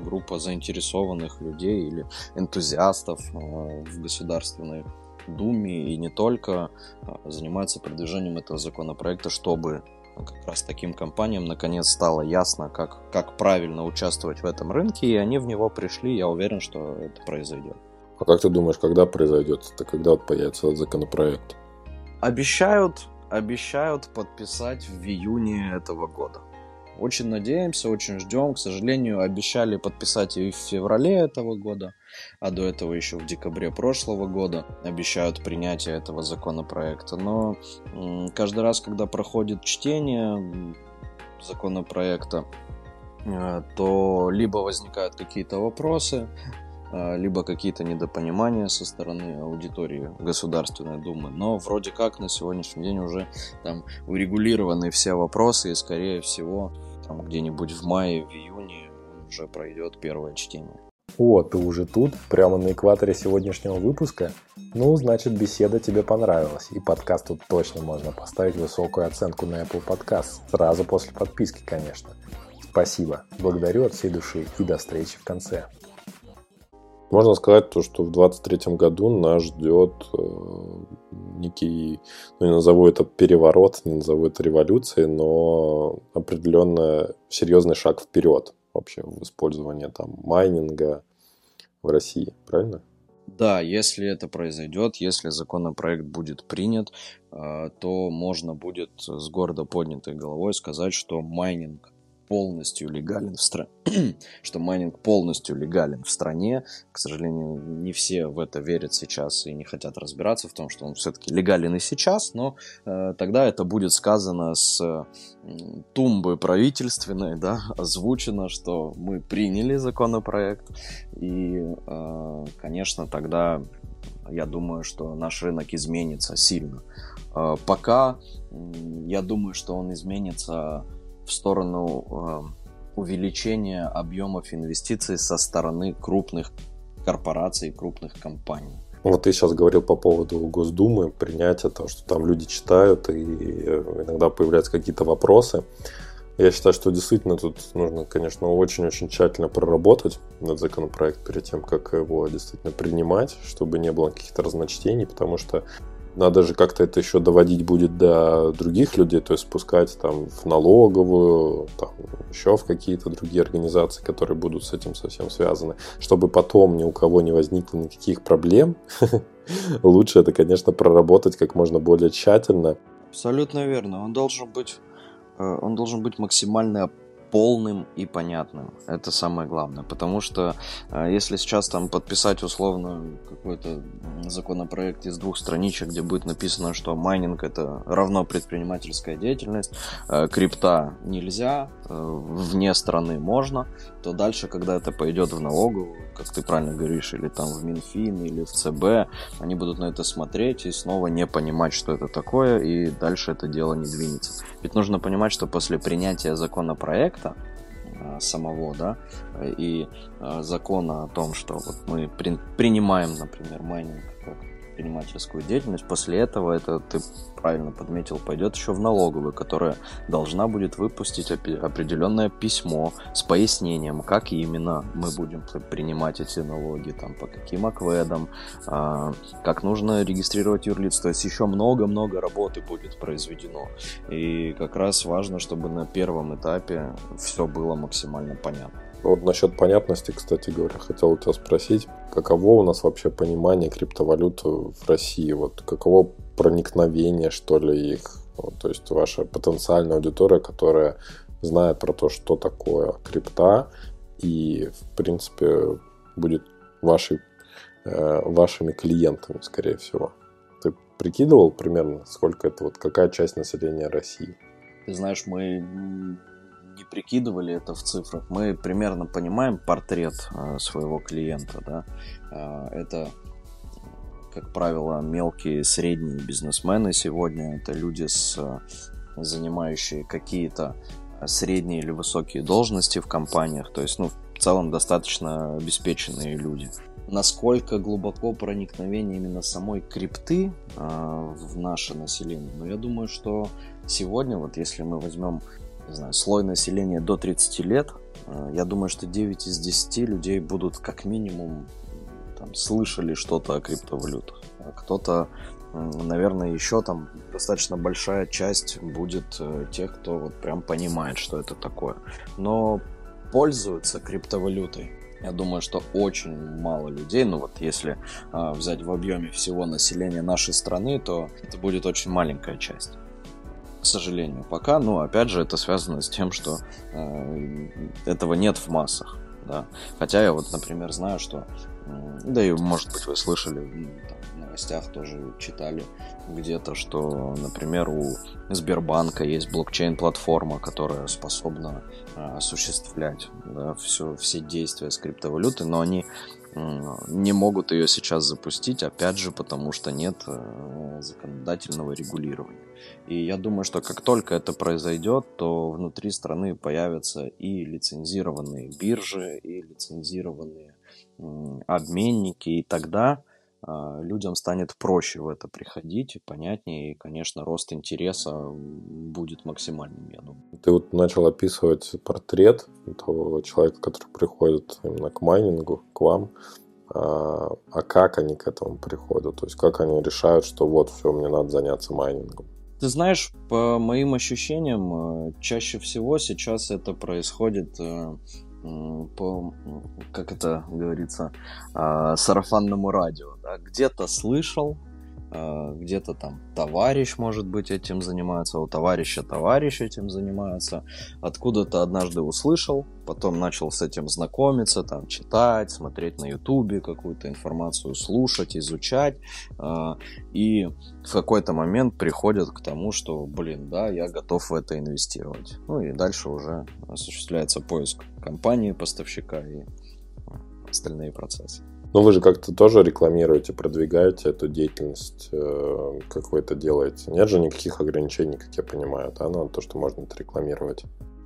группа заинтересованных людей или энтузиастов э, в Государственной Думе и не только э, занимается продвижением этого законопроекта, чтобы как раз таким компаниям наконец стало ясно, как, как правильно участвовать в этом рынке, и они в него пришли, я уверен, что это произойдет. А как ты думаешь, когда произойдет это? Когда вот появится этот законопроект? Обещают, обещают подписать в июне этого года. Очень надеемся, очень ждем. К сожалению, обещали подписать и в феврале этого года, а до этого еще в декабре прошлого года обещают принятие этого законопроекта. Но каждый раз, когда проходит чтение законопроекта, э, то либо возникают какие-то вопросы, э, либо какие-то недопонимания со стороны аудитории Государственной Думы. Но вроде как на сегодняшний день уже там урегулированы все вопросы, и скорее всего там где-нибудь в мае, в июне уже пройдет первое чтение. О, ты уже тут, прямо на экваторе сегодняшнего выпуска? Ну, значит, беседа тебе понравилась, и подкаст тут точно можно поставить высокую оценку на Apple Podcast, сразу после подписки, конечно. Спасибо, благодарю от всей души и до встречи в конце. Можно сказать то, что в 2023 году нас ждет э, некий, ну не назову это переворот, не назову это революцией, но определенно серьезный шаг вперед вообще в использовании там майнинга в России, правильно? Да, если это произойдет, если законопроект будет принят, э, то можно будет с гордо поднятой головой сказать, что майнинг полностью легален в стране, что майнинг полностью легален в стране. К сожалению, не все в это верят сейчас и не хотят разбираться в том, что он все-таки легален и сейчас, но э, тогда это будет сказано с э, тумбы правительственной, да, озвучено, что мы приняли законопроект, и, э, конечно, тогда я думаю, что наш рынок изменится сильно. Э, пока я думаю, что он изменится в сторону э, увеличения объемов инвестиций со стороны крупных корпораций, крупных компаний. Вот ты сейчас говорил по поводу Госдумы, принятия того, что там люди читают, и э, иногда появляются какие-то вопросы. Я считаю, что действительно тут нужно, конечно, очень-очень тщательно проработать этот законопроект перед тем, как его действительно принимать, чтобы не было каких-то разночтений, потому что надо же как-то это еще доводить будет до других людей, то есть спускать там в налоговую, там, еще в какие-то другие организации, которые будут с этим совсем связаны, чтобы потом ни у кого не возникло никаких проблем. Лучше это, конечно, проработать как можно более тщательно. Абсолютно верно. Он должен быть, э, он должен быть максимально полным и понятным. Это самое главное. Потому что э, если сейчас там подписать условно какой-то законопроект из двух страничек, где будет написано, что майнинг это равно предпринимательская деятельность, э, крипта нельзя, э, вне страны можно, то дальше, когда это пойдет в налоговую, как ты правильно говоришь, или там в Минфин, или в ЦБ, они будут на это смотреть и снова не понимать, что это такое, и дальше это дело не двинется. Ведь нужно понимать, что после принятия законопроекта э, самого, да, и э, закона о том, что вот мы при, принимаем, например, майнинг предпринимательскую деятельность, после этого это ты правильно подметил, пойдет еще в налоговую, которая должна будет выпустить определенное письмо с пояснением, как именно мы будем принимать эти налоги, там, по каким акведам, э, как нужно регистрировать юрлиц. То есть еще много-много работы будет произведено. И как раз важно, чтобы на первом этапе все было максимально понятно. Вот насчет понятности, кстати говоря, хотел у тебя спросить, каково у нас вообще понимание криптовалют в России? Вот каково проникновение, что ли, их? Вот, то есть ваша потенциальная аудитория, которая знает про то, что такое крипта, и, в принципе, будет вашей, э, вашими клиентами, скорее всего. Ты прикидывал примерно, сколько это, вот какая часть населения России? Ты знаешь, мы не прикидывали это в цифрах, мы примерно понимаем портрет э, своего клиента, да, э, это как правило, мелкие, средние бизнесмены сегодня. Это люди с занимающие какие-то средние или высокие должности в компаниях, то есть, ну, в целом достаточно обеспеченные люди. Насколько глубоко проникновение именно самой крипты э, в наше население? Ну, я думаю, что сегодня, вот если мы возьмем, не знаю, слой населения до 30 лет, э, я думаю, что 9 из 10 людей будут как минимум там, слышали что-то о криптовалютах. А кто-то наверное, еще там достаточно большая часть будет э, тех, кто вот прям понимает, что это такое. Но пользуются криптовалютой. Я думаю, что очень мало людей, ну вот если э, взять в объеме всего населения нашей страны, то это будет очень маленькая часть. К сожалению, пока, ну опять же, это связано с тем, что э, этого нет в массах. Да? Хотя я вот, например, знаю, что, э, да и может быть вы слышали, там, новостях тоже читали где-то, что, например, у Сбербанка есть блокчейн-платформа, которая способна э, осуществлять да, все, все действия с криптовалютой, но они не могут ее сейчас запустить, опять же, потому что нет э, законодательного регулирования. И я думаю, что как только это произойдет, то внутри страны появятся и лицензированные биржи, и лицензированные обменники, и тогда а, людям станет проще в это приходить, понятнее, и, конечно, рост интереса будет максимальным, я думаю. Ты вот начал описывать портрет того человека, который приходит именно к майнингу, к вам, а, а как они к этому приходят? То есть как они решают, что вот, все, мне надо заняться майнингом? Ты знаешь, по моим ощущениям, э, чаще всего сейчас это происходит э, по, как это говорится, а, сарафанному радио. Да? Где-то слышал, где-то там товарищ, может быть, этим занимается, у товарища товарищ этим занимается, откуда-то однажды услышал, потом начал с этим знакомиться, там, читать, смотреть на ютубе какую-то информацию, слушать, изучать, а, и в какой-то момент приходят к тому, что, блин, да, я готов в это инвестировать. Ну и дальше уже осуществляется поиск компании, поставщика и остальные процессы. Ну, вы же как-то тоже рекламируете, продвигаете эту деятельность, э, как вы это делаете. Нет же никаких ограничений, как я понимаю, да, на то, что можно это рекламировать.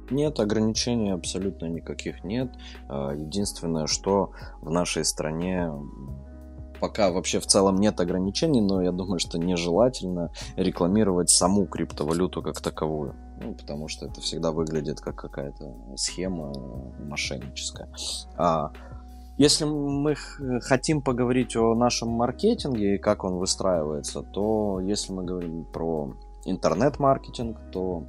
Нет, ограничений абсолютно никаких нет. А, единственное, что в нашей стране пока вообще в целом нет ограничений, но я думаю, что нежелательно рекламировать саму криптовалюту как таковую. Ну, потому что это всегда выглядит как какая-то схема мошенническая. А если мы хотим поговорить о нашем маркетинге и как он выстраивается, то если мы говорим про интернет-маркетинг, то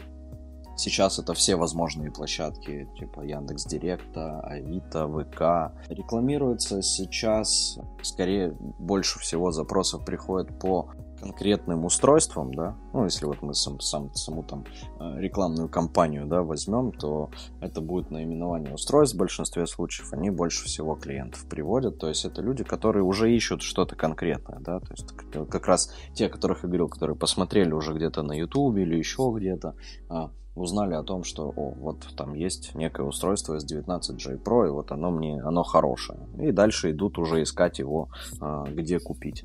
сейчас это все возможные площадки, типа Яндекс Директа, Авито, ВК. Рекламируется сейчас, скорее, больше всего запросов приходит по конкретным устройством, да, ну, если вот мы сам, сам, саму там э, рекламную кампанию, да, возьмем, то это будет наименование устройств в большинстве случаев, они больше всего клиентов приводят, то есть это люди, которые уже ищут что-то конкретное, да, то есть как раз те, о которых я говорил, которые посмотрели уже где-то на YouTube или еще где-то, а, узнали о том, что, о, вот там есть некое устройство S19J Pro, и вот оно мне, оно хорошее. И дальше идут уже искать его, а, где купить.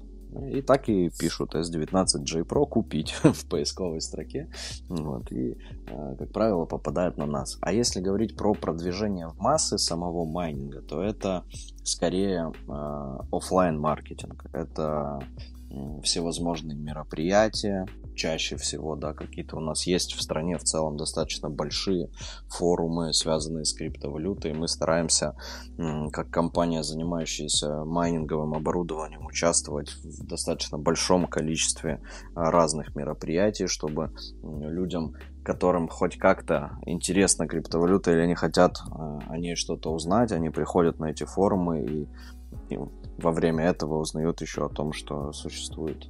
И так и пишут S19J Pro купить в поисковой строке. Вот, и, э, как правило, попадают на нас. А если говорить про продвижение в массы самого майнинга, то это скорее э, офлайн маркетинг. Это всевозможные мероприятия, чаще всего, да, какие-то у нас есть в стране в целом достаточно большие форумы, связанные с криптовалютой. Мы стараемся, как компания, занимающаяся майнинговым оборудованием, участвовать в достаточно большом количестве а, разных мероприятий, чтобы людям которым хоть как-то интересна криптовалюта или они хотят а, о ней что-то узнать, они приходят на эти форумы и, и во время этого узнают еще о том, что существует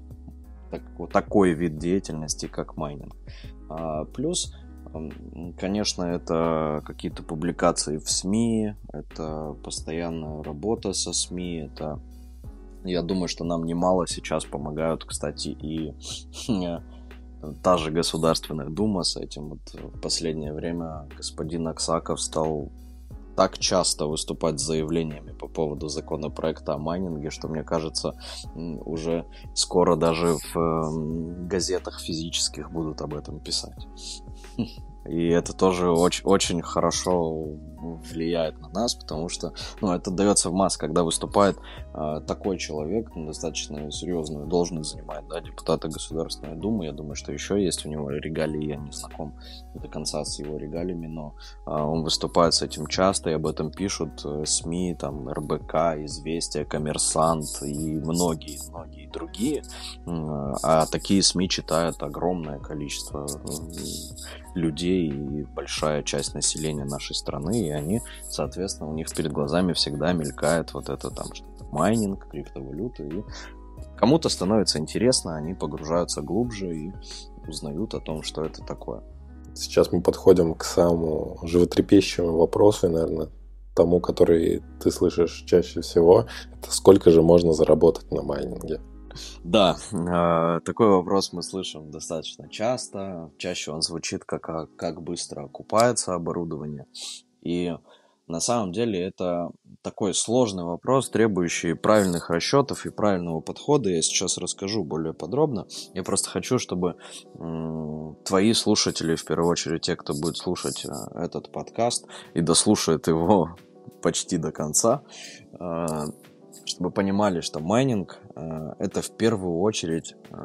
так, вот такой вид деятельности, как майнинг. А, плюс, конечно, это какие-то публикации в СМИ, это постоянная работа со СМИ, это я думаю, что нам немало сейчас помогают, кстати, и та же Государственная Дума с этим. Вот в последнее время господин Аксаков стал так часто выступать с заявлениями по поводу законопроекта о майнинге, что мне кажется, уже скоро даже в эм, газетах физических будут об этом писать. И это тоже очень, очень хорошо влияет на нас, потому что ну, это дается в масс, когда выступает э, такой человек, ну, достаточно серьезную должность занимает, да, депутата Государственной Думы. Я думаю, что еще есть у него регалии, я не знаком до конца с его регалиями, но э, он выступает с этим часто, и об этом пишут э, СМИ, там, РБК, Известия, Коммерсант и многие-многие другие. А такие СМИ читают огромное количество людей и большая часть населения нашей страны, и они, соответственно, у них перед глазами всегда мелькает вот это там что-то майнинг, криптовалюта, и кому-то становится интересно, они погружаются глубже и узнают о том, что это такое. Сейчас мы подходим к самому животрепещущему вопросу, и, наверное, тому, который ты слышишь чаще всего, это сколько же можно заработать на майнинге? Да, э, такой вопрос мы слышим достаточно часто. Чаще он звучит как а, как быстро окупается оборудование. И на самом деле это такой сложный вопрос, требующий правильных расчетов и правильного подхода. Я сейчас расскажу более подробно. Я просто хочу, чтобы м, твои слушатели, в первую очередь те, кто будет слушать э, этот подкаст и дослушает его почти до конца, э, чтобы понимали, что майнинг это в первую очередь э,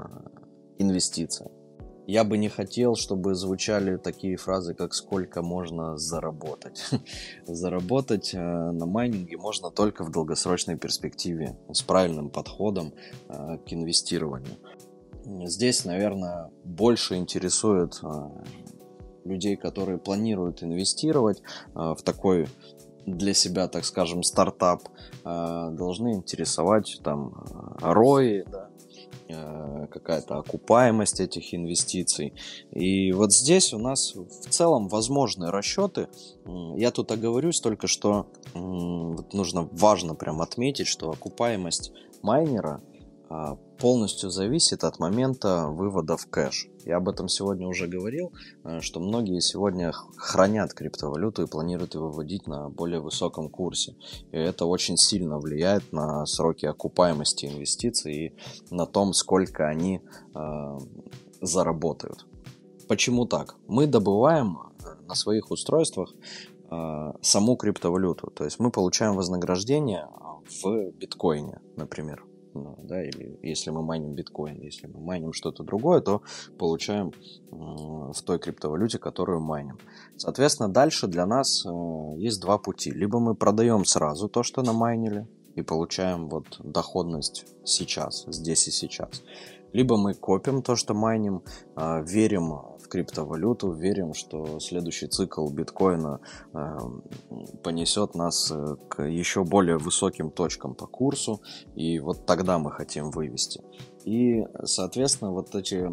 инвестиция. Я бы не хотел, чтобы звучали такие фразы, как «сколько можно заработать». заработать э, на майнинге можно только в долгосрочной перспективе, с правильным подходом э, к инвестированию. Здесь, наверное, больше интересует э, людей, которые планируют инвестировать э, в такой для себя, так скажем, стартап, э, должны интересовать там ROI, да, э, какая-то окупаемость этих инвестиций. И вот здесь у нас в целом возможны расчеты. Я тут оговорюсь только, что вот нужно важно прям отметить, что окупаемость майнера а, полностью зависит от момента вывода в кэш. Я об этом сегодня уже говорил, э, что многие сегодня хранят криптовалюту и планируют ее выводить на более высоком курсе. И это очень сильно влияет на сроки окупаемости инвестиций и на том, сколько они э, заработают. Почему так? Мы добываем э, на своих устройствах э, саму криптовалюту. То есть мы получаем вознаграждение в биткоине, например да, или если мы майним биткоин, если мы майним что-то другое, то получаем в той криптовалюте, которую майним. Соответственно, дальше для нас э, есть два пути. Либо мы продаем сразу то, что намайнили, и получаем вот доходность сейчас, здесь и сейчас. Либо мы копим то, что майним, э, верим криптовалюту, верим, что следующий цикл биткоина э, понесет нас э, к еще более высоким точкам по курсу, и вот тогда мы хотим вывести. И, соответственно, вот эти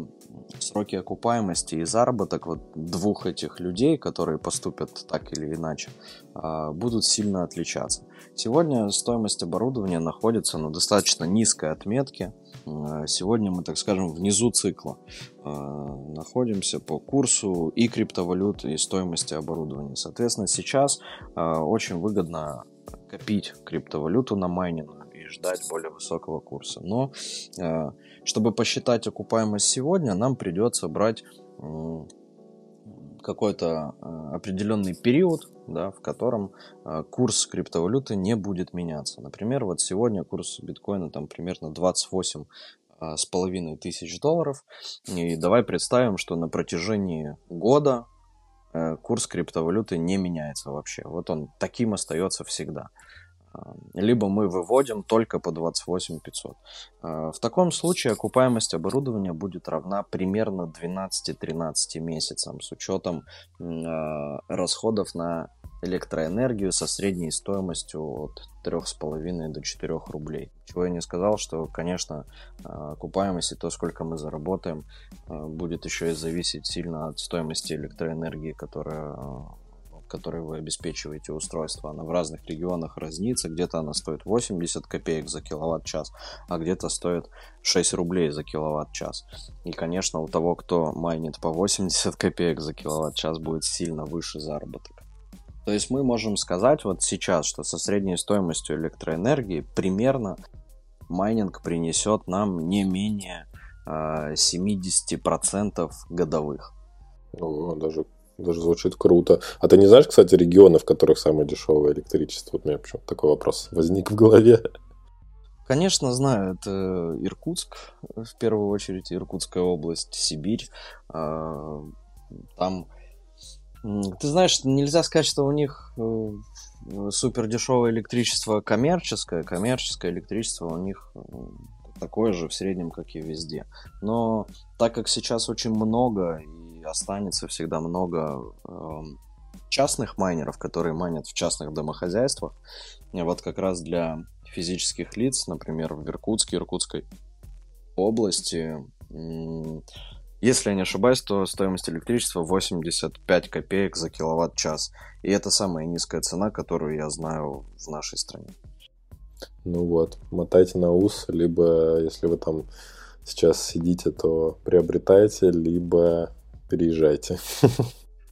сроки окупаемости и заработок вот двух этих людей, которые поступят так или иначе, э, будут сильно отличаться. Сегодня стоимость оборудования находится на достаточно низкой отметке. Сегодня мы, так скажем, внизу цикла э, находимся по курсу и криптовалют, и стоимости оборудования. Соответственно, сейчас э, очень выгодно копить криптовалюту на майнинг ждать более высокого курса. Но чтобы посчитать окупаемость сегодня, нам придется брать какой-то определенный период, да, в котором э, курс криптовалюты не будет меняться. Например, вот сегодня курс биткоина там примерно 28 а, с половиной тысяч долларов. И давай представим, что на протяжении года э, курс криптовалюты не меняется вообще. Вот он таким остается всегда. Либо мы выводим только по 28 500. В таком случае окупаемость оборудования будет равна примерно 12-13 месяцам с учетом а, расходов на электроэнергию со средней стоимостью от 3,5 до 4 рублей. Чего я не сказал, что, конечно, окупаемость и то, сколько мы заработаем, будет еще и зависеть сильно от стоимости электроэнергии, которая которой вы обеспечиваете устройство, она в разных регионах разнится. Где-то она стоит 80 копеек за киловатт-час, а где-то стоит 6 рублей за киловатт-час. И, конечно, у того, кто майнит по 80 копеек за киловатт-час, будет сильно выше заработок. То есть мы можем сказать вот сейчас, что со средней стоимостью электроэнергии примерно майнинг принесет нам не менее э, а, 70% годовых. О, даже, даже звучит круто. А ты не знаешь, кстати, регионы, в которых самое дешевое электричество? Вот у меня почему-то такой вопрос возник в голове. Конечно, знаю. Это Иркутск, в первую очередь, Иркутская область, Сибирь. А, там ты знаешь, нельзя сказать, что у них э, супер дешевое электричество коммерческое. Коммерческое электричество у них э, такое же в среднем, как и везде. Но так как сейчас очень много и останется всегда много э, частных майнеров, которые майнят в частных домохозяйствах, вот как раз для физических лиц, например, в Иркутске, Иркутской области, если я не ошибаюсь, то стоимость электричества 85 копеек за киловатт-час. И это самая низкая цена, которую я знаю в нашей стране. Ну вот, мотайте на ус, либо если вы там сейчас сидите, то приобретайте, либо переезжайте.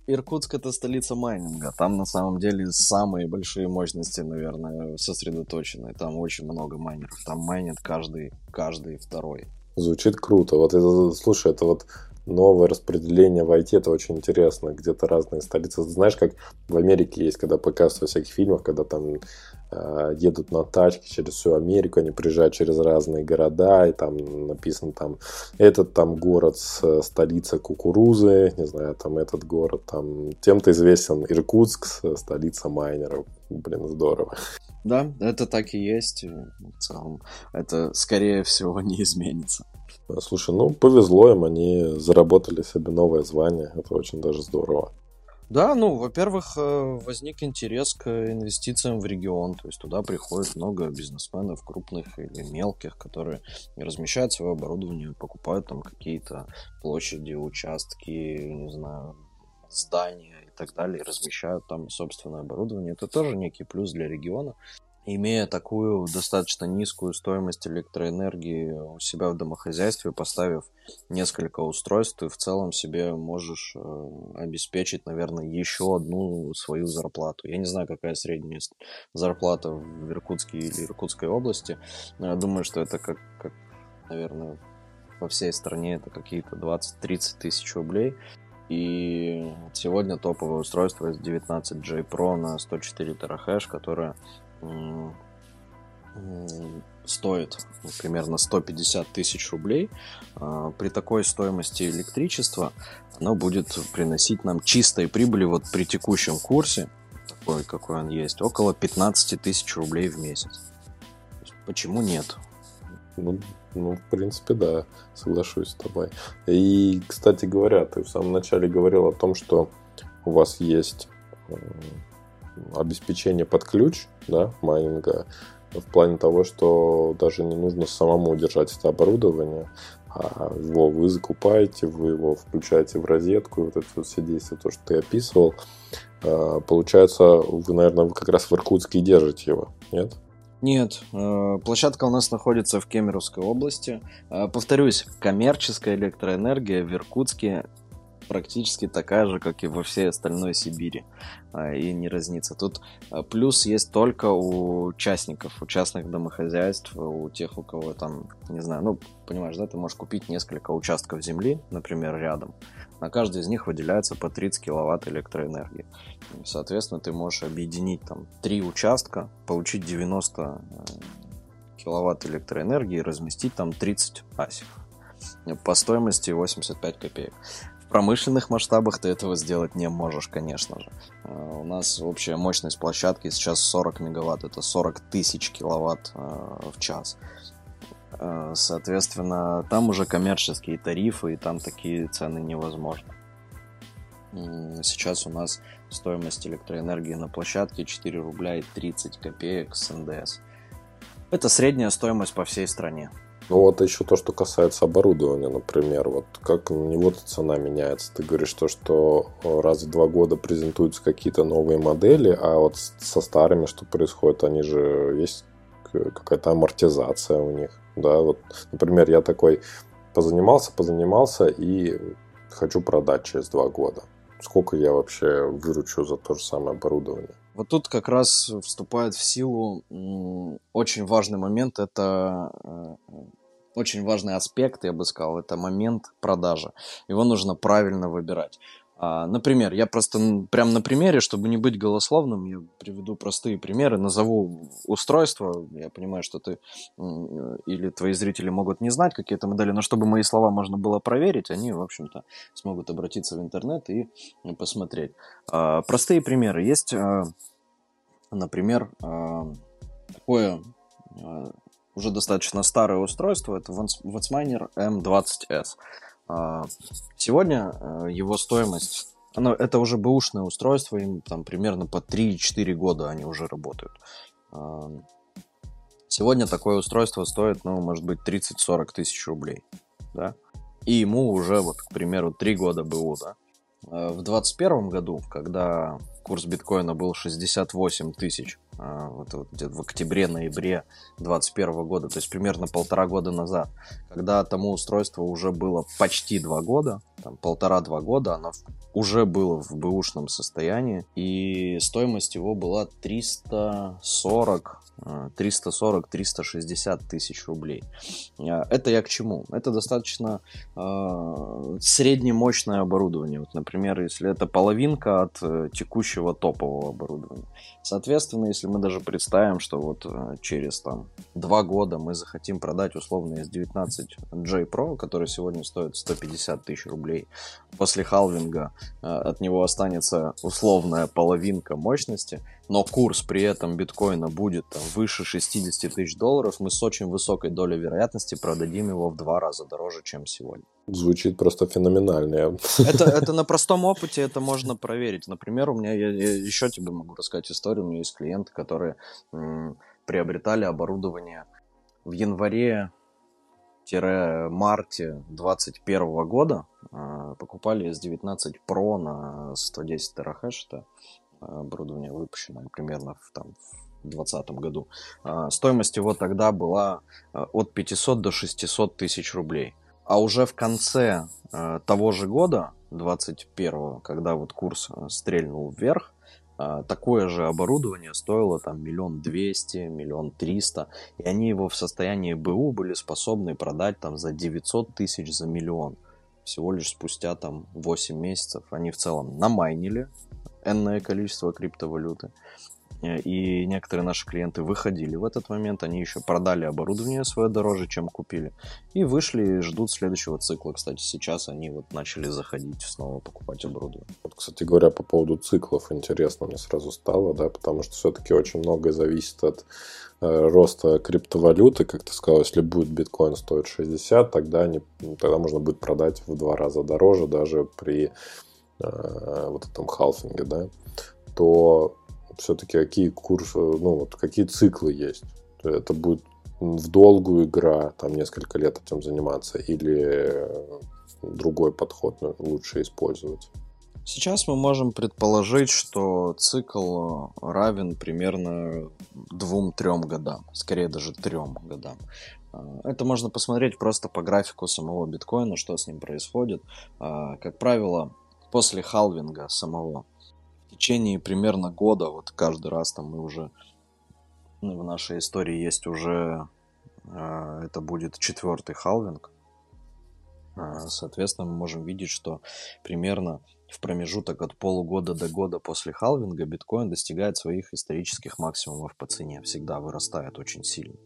Иркутск это столица майнинга. Там на самом деле самые большие мощности, наверное, сосредоточены. Там очень много майнеров. Там майнит каждый, каждый второй. Звучит круто. Вот это, слушай, это вот новое распределение в IT, это очень интересно. Где-то разные столицы. Знаешь, как в Америке есть, когда показывают во всяких фильмах, когда там едут на тачке через всю Америку, они приезжают через разные города, и там написано там этот там город с столица кукурузы, не знаю, там этот город там тем-то известен Иркутск, столица майнеров. Блин, здорово. Да, это так и есть. В целом, это, скорее всего, не изменится. Слушай, ну, повезло им, они заработали себе новое звание. Это очень даже здорово. Да, ну, во-первых, э, возник интерес к инвестициям в регион. То есть туда приходит много бизнесменов, крупных или мелких, которые размещают свое оборудование, покупают там какие-то площади, участки, не знаю, здания и так далее, размещают там собственное оборудование. Это тоже некий плюс для региона. Имея такую достаточно низкую стоимость электроэнергии у себя в домохозяйстве, поставив несколько устройств, ты в целом себе можешь э, обеспечить, наверное, еще одну свою зарплату. Я не знаю, какая средняя зарплата в Иркутске или Иркутской области, но я думаю, что это как, как наверное, во всей стране это какие-то 20-30 тысяч рублей. И сегодня топовое устройство S19J Pro на 104 терахэш, которое стоит примерно 150 тысяч рублей. А, при такой стоимости электричества оно будет приносить нам чистой прибыли вот при текущем курсе, такой какой он есть, около 15 тысяч рублей в месяц. Почему нет? Ну, ну, в принципе, да, соглашусь с тобой. И, кстати говоря, ты в самом начале говорил о том, что у вас есть обеспечение под ключ, да, майнинга, в плане того, что даже не нужно самому держать это оборудование, а его вы закупаете, вы его включаете в розетку, вот это вот все действия, то, что ты описывал, а, получается, вы, наверное, вы как раз в Иркутске держите его, нет? Нет, э, площадка у нас находится в Кемеровской области. Э, повторюсь, коммерческая электроэнергия в Иркутске практически такая же, как и во всей остальной Сибири, а, и не разнится. Тут а, плюс есть только у участников, у частных домохозяйств, у тех, у кого там, не знаю, ну, понимаешь, да, ты можешь купить несколько участков земли, например, рядом, на каждый из них выделяется по 30 киловатт электроэнергии. Соответственно, ты можешь объединить там три участка, получить 90 э, киловатт электроэнергии и разместить там 30 асиков по стоимости 85 копеек промышленных масштабах ты этого сделать не можешь, конечно же. Э, у нас общая мощность площадки сейчас 40 мегаватт, это 40 тысяч киловатт э, в час. Э, соответственно, там уже коммерческие тарифы, и там такие цены невозможны. Сейчас у нас стоимость электроэнергии на площадке 4 рубля и 30 копеек с НДС. Это средняя стоимость по всей стране. Ну вот еще то, что касается оборудования, например, вот как на него цена меняется. Ты говоришь то, что раз в два года презентуются какие-то новые модели, а вот со старыми что происходит, они же есть какая-то амортизация у них. Да, вот, например, я такой позанимался, позанимался и хочу продать через два года. сколько я вообще выручу за то же самое оборудование. Вот тут как раз вступает в силу очень важный момент, это э, очень важный аспект, я бы сказал, это момент продажи. Его нужно правильно выбирать. А, например, я просто прям на примере, чтобы не быть голословным, я приведу простые примеры, назову устройство. Я понимаю, что ты или твои зрители могут не знать какие-то модели, но чтобы мои слова можно было проверить, они, в общем-то, смогут обратиться в интернет и посмотреть. А, простые примеры. Есть, а, например, такое уже достаточно старое устройство, это Watsminer M20S. А, сегодня э, его стоимость, оно, это уже бэушное устройство, им там примерно по 3-4 года они уже работают. А, сегодня такое устройство стоит, ну, может быть, 30-40 тысяч рублей, да, и ему уже, вот, к примеру, 3 года БУ, да. А, в 2021 году, когда курс биткоина был 68 тысяч, вот, вот где-то в октябре-ноябре 2021 года, то есть примерно полтора года назад, когда тому устройству уже было почти два года, там полтора-два года, оно уже было в бэушном состоянии, и стоимость его была 340 340-360 тысяч рублей. А, это я к чему? Это достаточно э, среднемощное оборудование. Вот, например, если это половинка от э, текущего топового оборудования. Соответственно, если мы даже представим, что вот э, через там два года мы захотим продать условно S19J Pro, который сегодня стоит 150 тысяч рублей, после халвинга э, от него останется условная половинка мощности, но курс при этом биткоина будет там, выше 60 тысяч долларов, мы с очень высокой долей вероятности продадим его в два раза дороже, чем сегодня. Звучит просто феноменально. Это, это на простом опыте это можно проверить. Например, у меня, я, я еще тебе могу рассказать историю, у меня есть клиенты, которые м, приобретали оборудование в январе марте 2021 года э, покупали S19 Pro на 110 терахеш, это оборудование выпущенное примерно в, там, в 2020 году. Э, стоимость его тогда была от 500 до 600 тысяч рублей. А уже в конце э, того же года, 21 когда вот курс э, стрельнул вверх, э, такое же оборудование стоило там миллион двести, миллион триста, и они его в состоянии БУ были способны продать там за 900 тысяч, за миллион. Всего лишь спустя там 8 месяцев они в целом намайнили энное количество криптовалюты. И некоторые наши клиенты выходили в этот момент, они еще продали оборудование свое дороже, чем купили, и вышли ждут следующего цикла. Кстати, сейчас они вот начали заходить снова покупать оборудование. Вот, кстати говоря, по поводу циклов интересно мне сразу стало, да, потому что все-таки очень многое зависит от э, роста криптовалюты, как ты сказал, если будет биткоин стоить 60, тогда, они, тогда можно будет продать в два раза дороже даже при э, вот этом халфинге, да, то все-таки какие курсы, ну вот какие циклы есть. Это будет в долгую игра, там несколько лет этим заниматься, или другой подход лучше использовать. Сейчас мы можем предположить, что цикл равен примерно двум-трем годам, скорее даже трем годам. Это можно посмотреть просто по графику самого биткоина, что с ним происходит. Как правило, после халвинга самого течение примерно года, вот каждый раз там мы уже ну, в нашей истории есть уже э, это будет четвертый халвинг. Э, соответственно, мы можем видеть, что примерно в промежуток от полугода до года после халвинга биткоин достигает своих исторических максимумов по цене, всегда вырастает очень сильно.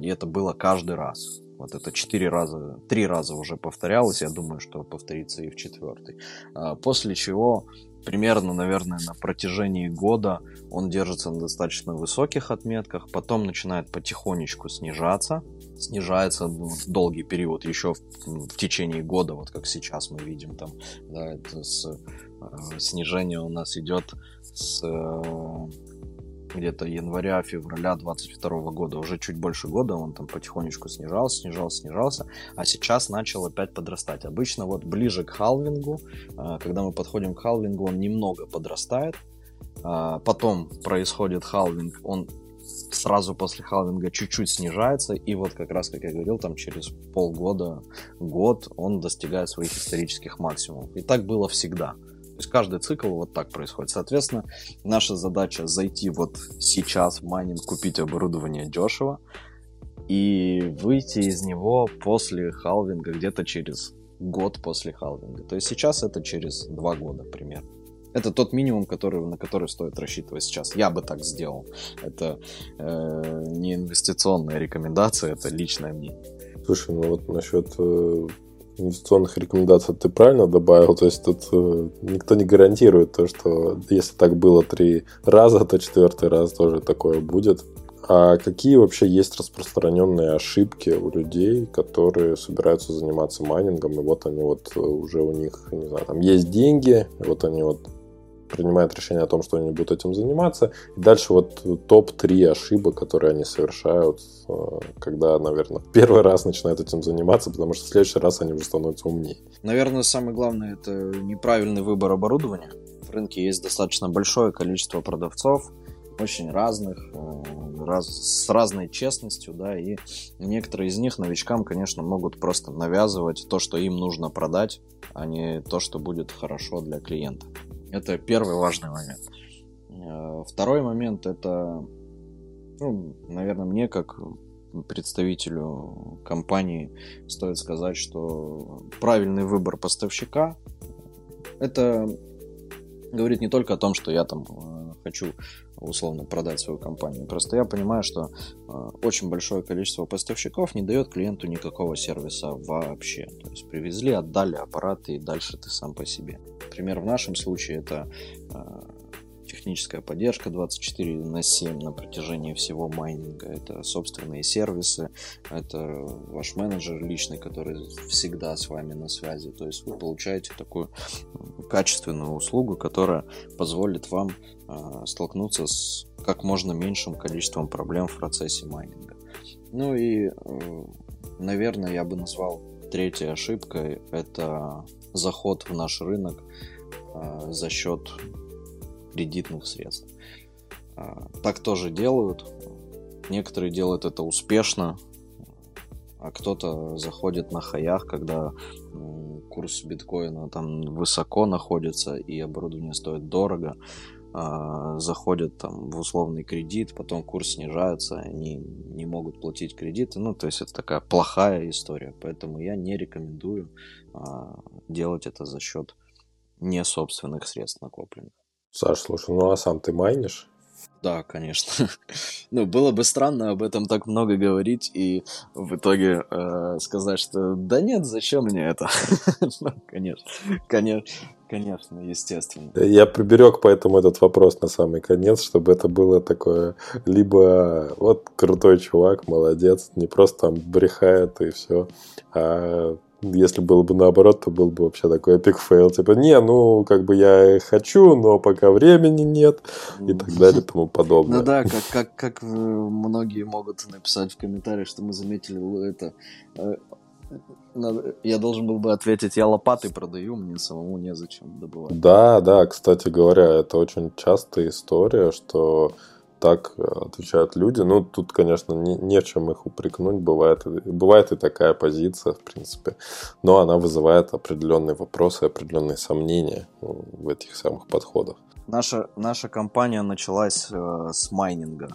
И это было каждый раз. Вот это четыре раза, три раза уже повторялось, я думаю, что повторится и в четвертый. А, после чего примерно, наверное, на протяжении года он держится на достаточно высоких отметках, потом начинает потихонечку снижаться, снижается в долгий период, еще в, в течение года, вот как сейчас мы видим там, да, это с, э, снижение у нас идет с э, где-то января-февраля 22 года, уже чуть больше года он там потихонечку снижался, снижался, снижался, а сейчас начал опять подрастать. Обычно вот ближе к халвингу, а, когда мы подходим к халвингу, он немного подрастает, а, потом происходит халвинг, он сразу после халвинга чуть-чуть снижается, и вот как раз, как я говорил, там через полгода, год он достигает своих исторических максимумов. И так было всегда. То есть каждый цикл вот так происходит. Соответственно, наша задача зайти вот сейчас в майнинг, купить оборудование дешево и выйти из него после халвинга где-то через год после халвинга. То есть сейчас это через два года примерно. Это тот минимум, который, на который стоит рассчитывать сейчас. Я бы так сделал. Это э, не инвестиционная рекомендация, это личное мнение. Слушай, ну вот насчет э, инвестиционных рекомендаций ты правильно добавил, то есть тут э, никто не гарантирует то, что если так было три раза, то четвертый раз тоже такое будет. А какие вообще есть распространенные ошибки у людей, которые собираются заниматься майнингом, и вот они вот э, уже у них, не знаю, там есть деньги, вот они вот принимают решение о том, что они будут этим заниматься. И дальше вот топ-3 ошибок, которые они совершают, э, когда, наверное, первый раз начинают этим заниматься, потому что в следующий раз они уже становятся умнее. Наверное, самое главное это неправильный выбор оборудования. В рынке есть достаточно большое количество продавцов, очень разных, э, раз, с разной честностью, да, и некоторые из них новичкам, конечно, могут просто навязывать то, что им нужно продать, а не то, что будет хорошо для клиента. Это первый важный момент. Э, второй момент это, ну, наверное, мне как представителю компании стоит сказать, что правильный выбор поставщика это говорит не только о том, что я там э, хочу условно продать свою компанию. Просто я понимаю, что э, очень большое количество поставщиков не дает клиенту никакого сервиса вообще. То есть привезли, отдали аппараты и дальше ты сам по себе. Например, в нашем случае это э, техническая поддержка 24 на 7 на протяжении всего майнинга. Это собственные сервисы, это ваш менеджер личный, который всегда с вами на связи. То есть вы получаете такую качественную услугу, которая позволит вам э, столкнуться с как можно меньшим количеством проблем в процессе майнинга. Ну и, э, наверное, я бы назвал третьей ошибкой это заход в наш рынок э, за счет кредитных средств. А, так тоже делают. Некоторые делают это успешно, а кто-то заходит на хаях, когда курс биткоина там высоко находится и оборудование стоит дорого, а, заходят там в условный кредит, потом курс снижается, они не могут платить кредиты. Ну, то есть это такая плохая история. Поэтому я не рекомендую а, делать это за счет не собственных средств накопленных. Саш, слушай, ну а сам ты майнишь? Да, конечно. ну, было бы странно об этом так много говорить и в итоге э, сказать, что да нет, зачем мне это? ну, конечно, конечно, конечно, естественно. Я приберег поэтому этот вопрос на самый конец, чтобы это было такое, либо вот крутой чувак, молодец, не просто там брехает и все, а если было бы наоборот, то был бы вообще такой epic fail. Типа, не, ну, как бы я хочу, но пока времени нет и так далее и тому подобное. Ну да, как, как, как многие могут написать в комментариях, что мы заметили это. Э, я должен был бы ответить, я лопаты продаю, мне самому незачем добывать. Да, да, кстати говоря, это очень частая история, что так э, отвечают люди. Ну, тут, конечно, не, не в чем их упрекнуть. Бывает, бывает и такая позиция, в принципе. Но она вызывает определенные вопросы, определенные сомнения ну, в этих самых подходах. Наша, наша компания началась э, с майнинга.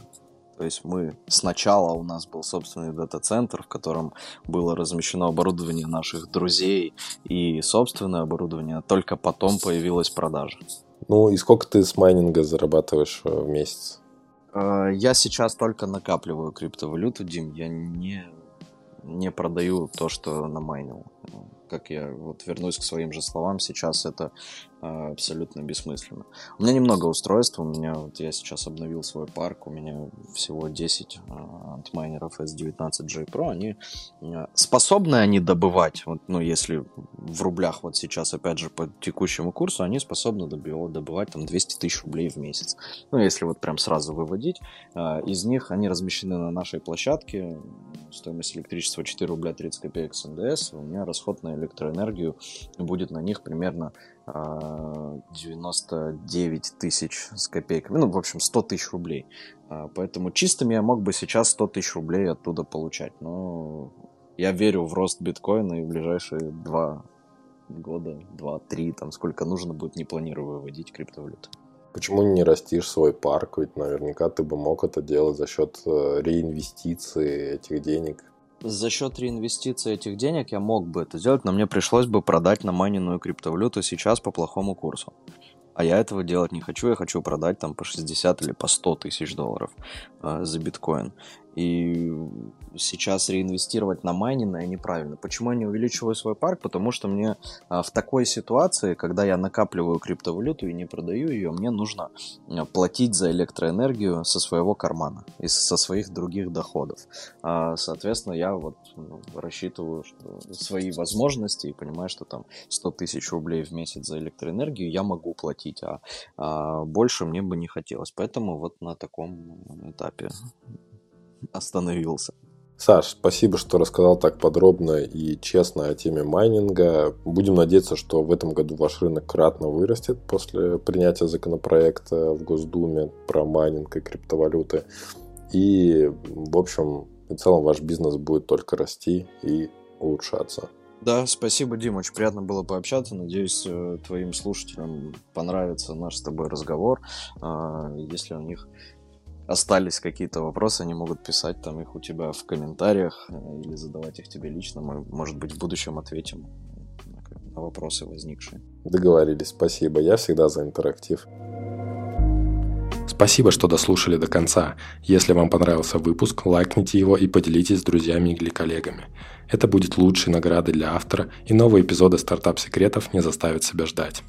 То есть мы сначала у нас был собственный дата-центр, в котором было размещено оборудование наших друзей и собственное оборудование, а только потом появилась продажа. Ну и сколько ты с майнинга зарабатываешь э, в месяц? Э, я сейчас только накапливаю криптовалюту, Дим. Я не, не продаю то, что намайнил. Как я вот вернусь к своим же словам, сейчас это а, абсолютно бессмысленно. У меня немного устройств, у меня вот я сейчас обновил свой парк, у меня всего 10 а, антмайнеров S19J Pro, они а, способны они добывать, вот, ну если в рублях вот сейчас опять же по текущему курсу, они способны добывать там 200 тысяч рублей в месяц. Ну если вот прям сразу выводить, из них они размещены на нашей площадке, стоимость электричества 4 рубля 30 копеек с НДС, у меня расход на электроэнергию будет на них примерно 99 а, тысяч с копейками, ну, в общем, 100 тысяч рублей. А, поэтому чистыми я мог бы сейчас 100 тысяч рублей оттуда получать, но я верю в рост биткоина и в ближайшие два года, два-три, там сколько нужно будет, не планирую выводить криптовалюту. Почему не растишь свой парк? Ведь наверняка ты бы мог это делать за счет э, реинвестиции этих денег. За счет реинвестиции этих денег я мог бы это сделать, но мне пришлось бы продать на майненную криптовалюту сейчас по плохому курсу. А я этого делать не хочу, я хочу продать там по 60 или по 100 тысяч долларов э, за биткоин. И сейчас реинвестировать на майнинное неправильно. Почему я не увеличиваю свой парк? Потому что мне а, в такой ситуации, когда я накапливаю криптовалюту и не продаю ее, мне нужно а, платить за электроэнергию со своего кармана и со своих других доходов. А, соответственно, я вот ну, рассчитываю свои возможности и понимаю, что там 100 тысяч рублей в месяц за электроэнергию я могу платить, а больше мне бы не хотелось. Поэтому вот на таком этапе остановился. Саш, спасибо, что рассказал так подробно и честно о теме майнинга. Будем надеяться, что в этом году ваш рынок кратно вырастет после принятия законопроекта в Госдуме про майнинг и криптовалюты. И, в общем, в целом ваш бизнес будет только расти и улучшаться. Да, спасибо, Дим, очень приятно было пообщаться. Надеюсь, э, твоим слушателям понравится наш с тобой разговор. А, если у них остались какие-то вопросы, они могут писать там их у тебя в комментариях э, или задавать их тебе лично. Мы, может быть, в будущем ответим на вопросы возникшие. Договорились, спасибо. Я всегда за интерактив. Спасибо, что дослушали до конца. Если вам понравился выпуск, лайкните его и поделитесь с друзьями или коллегами. Это будет лучшей наградой для автора, и новые эпизоды стартап-секретов не заставят себя ждать.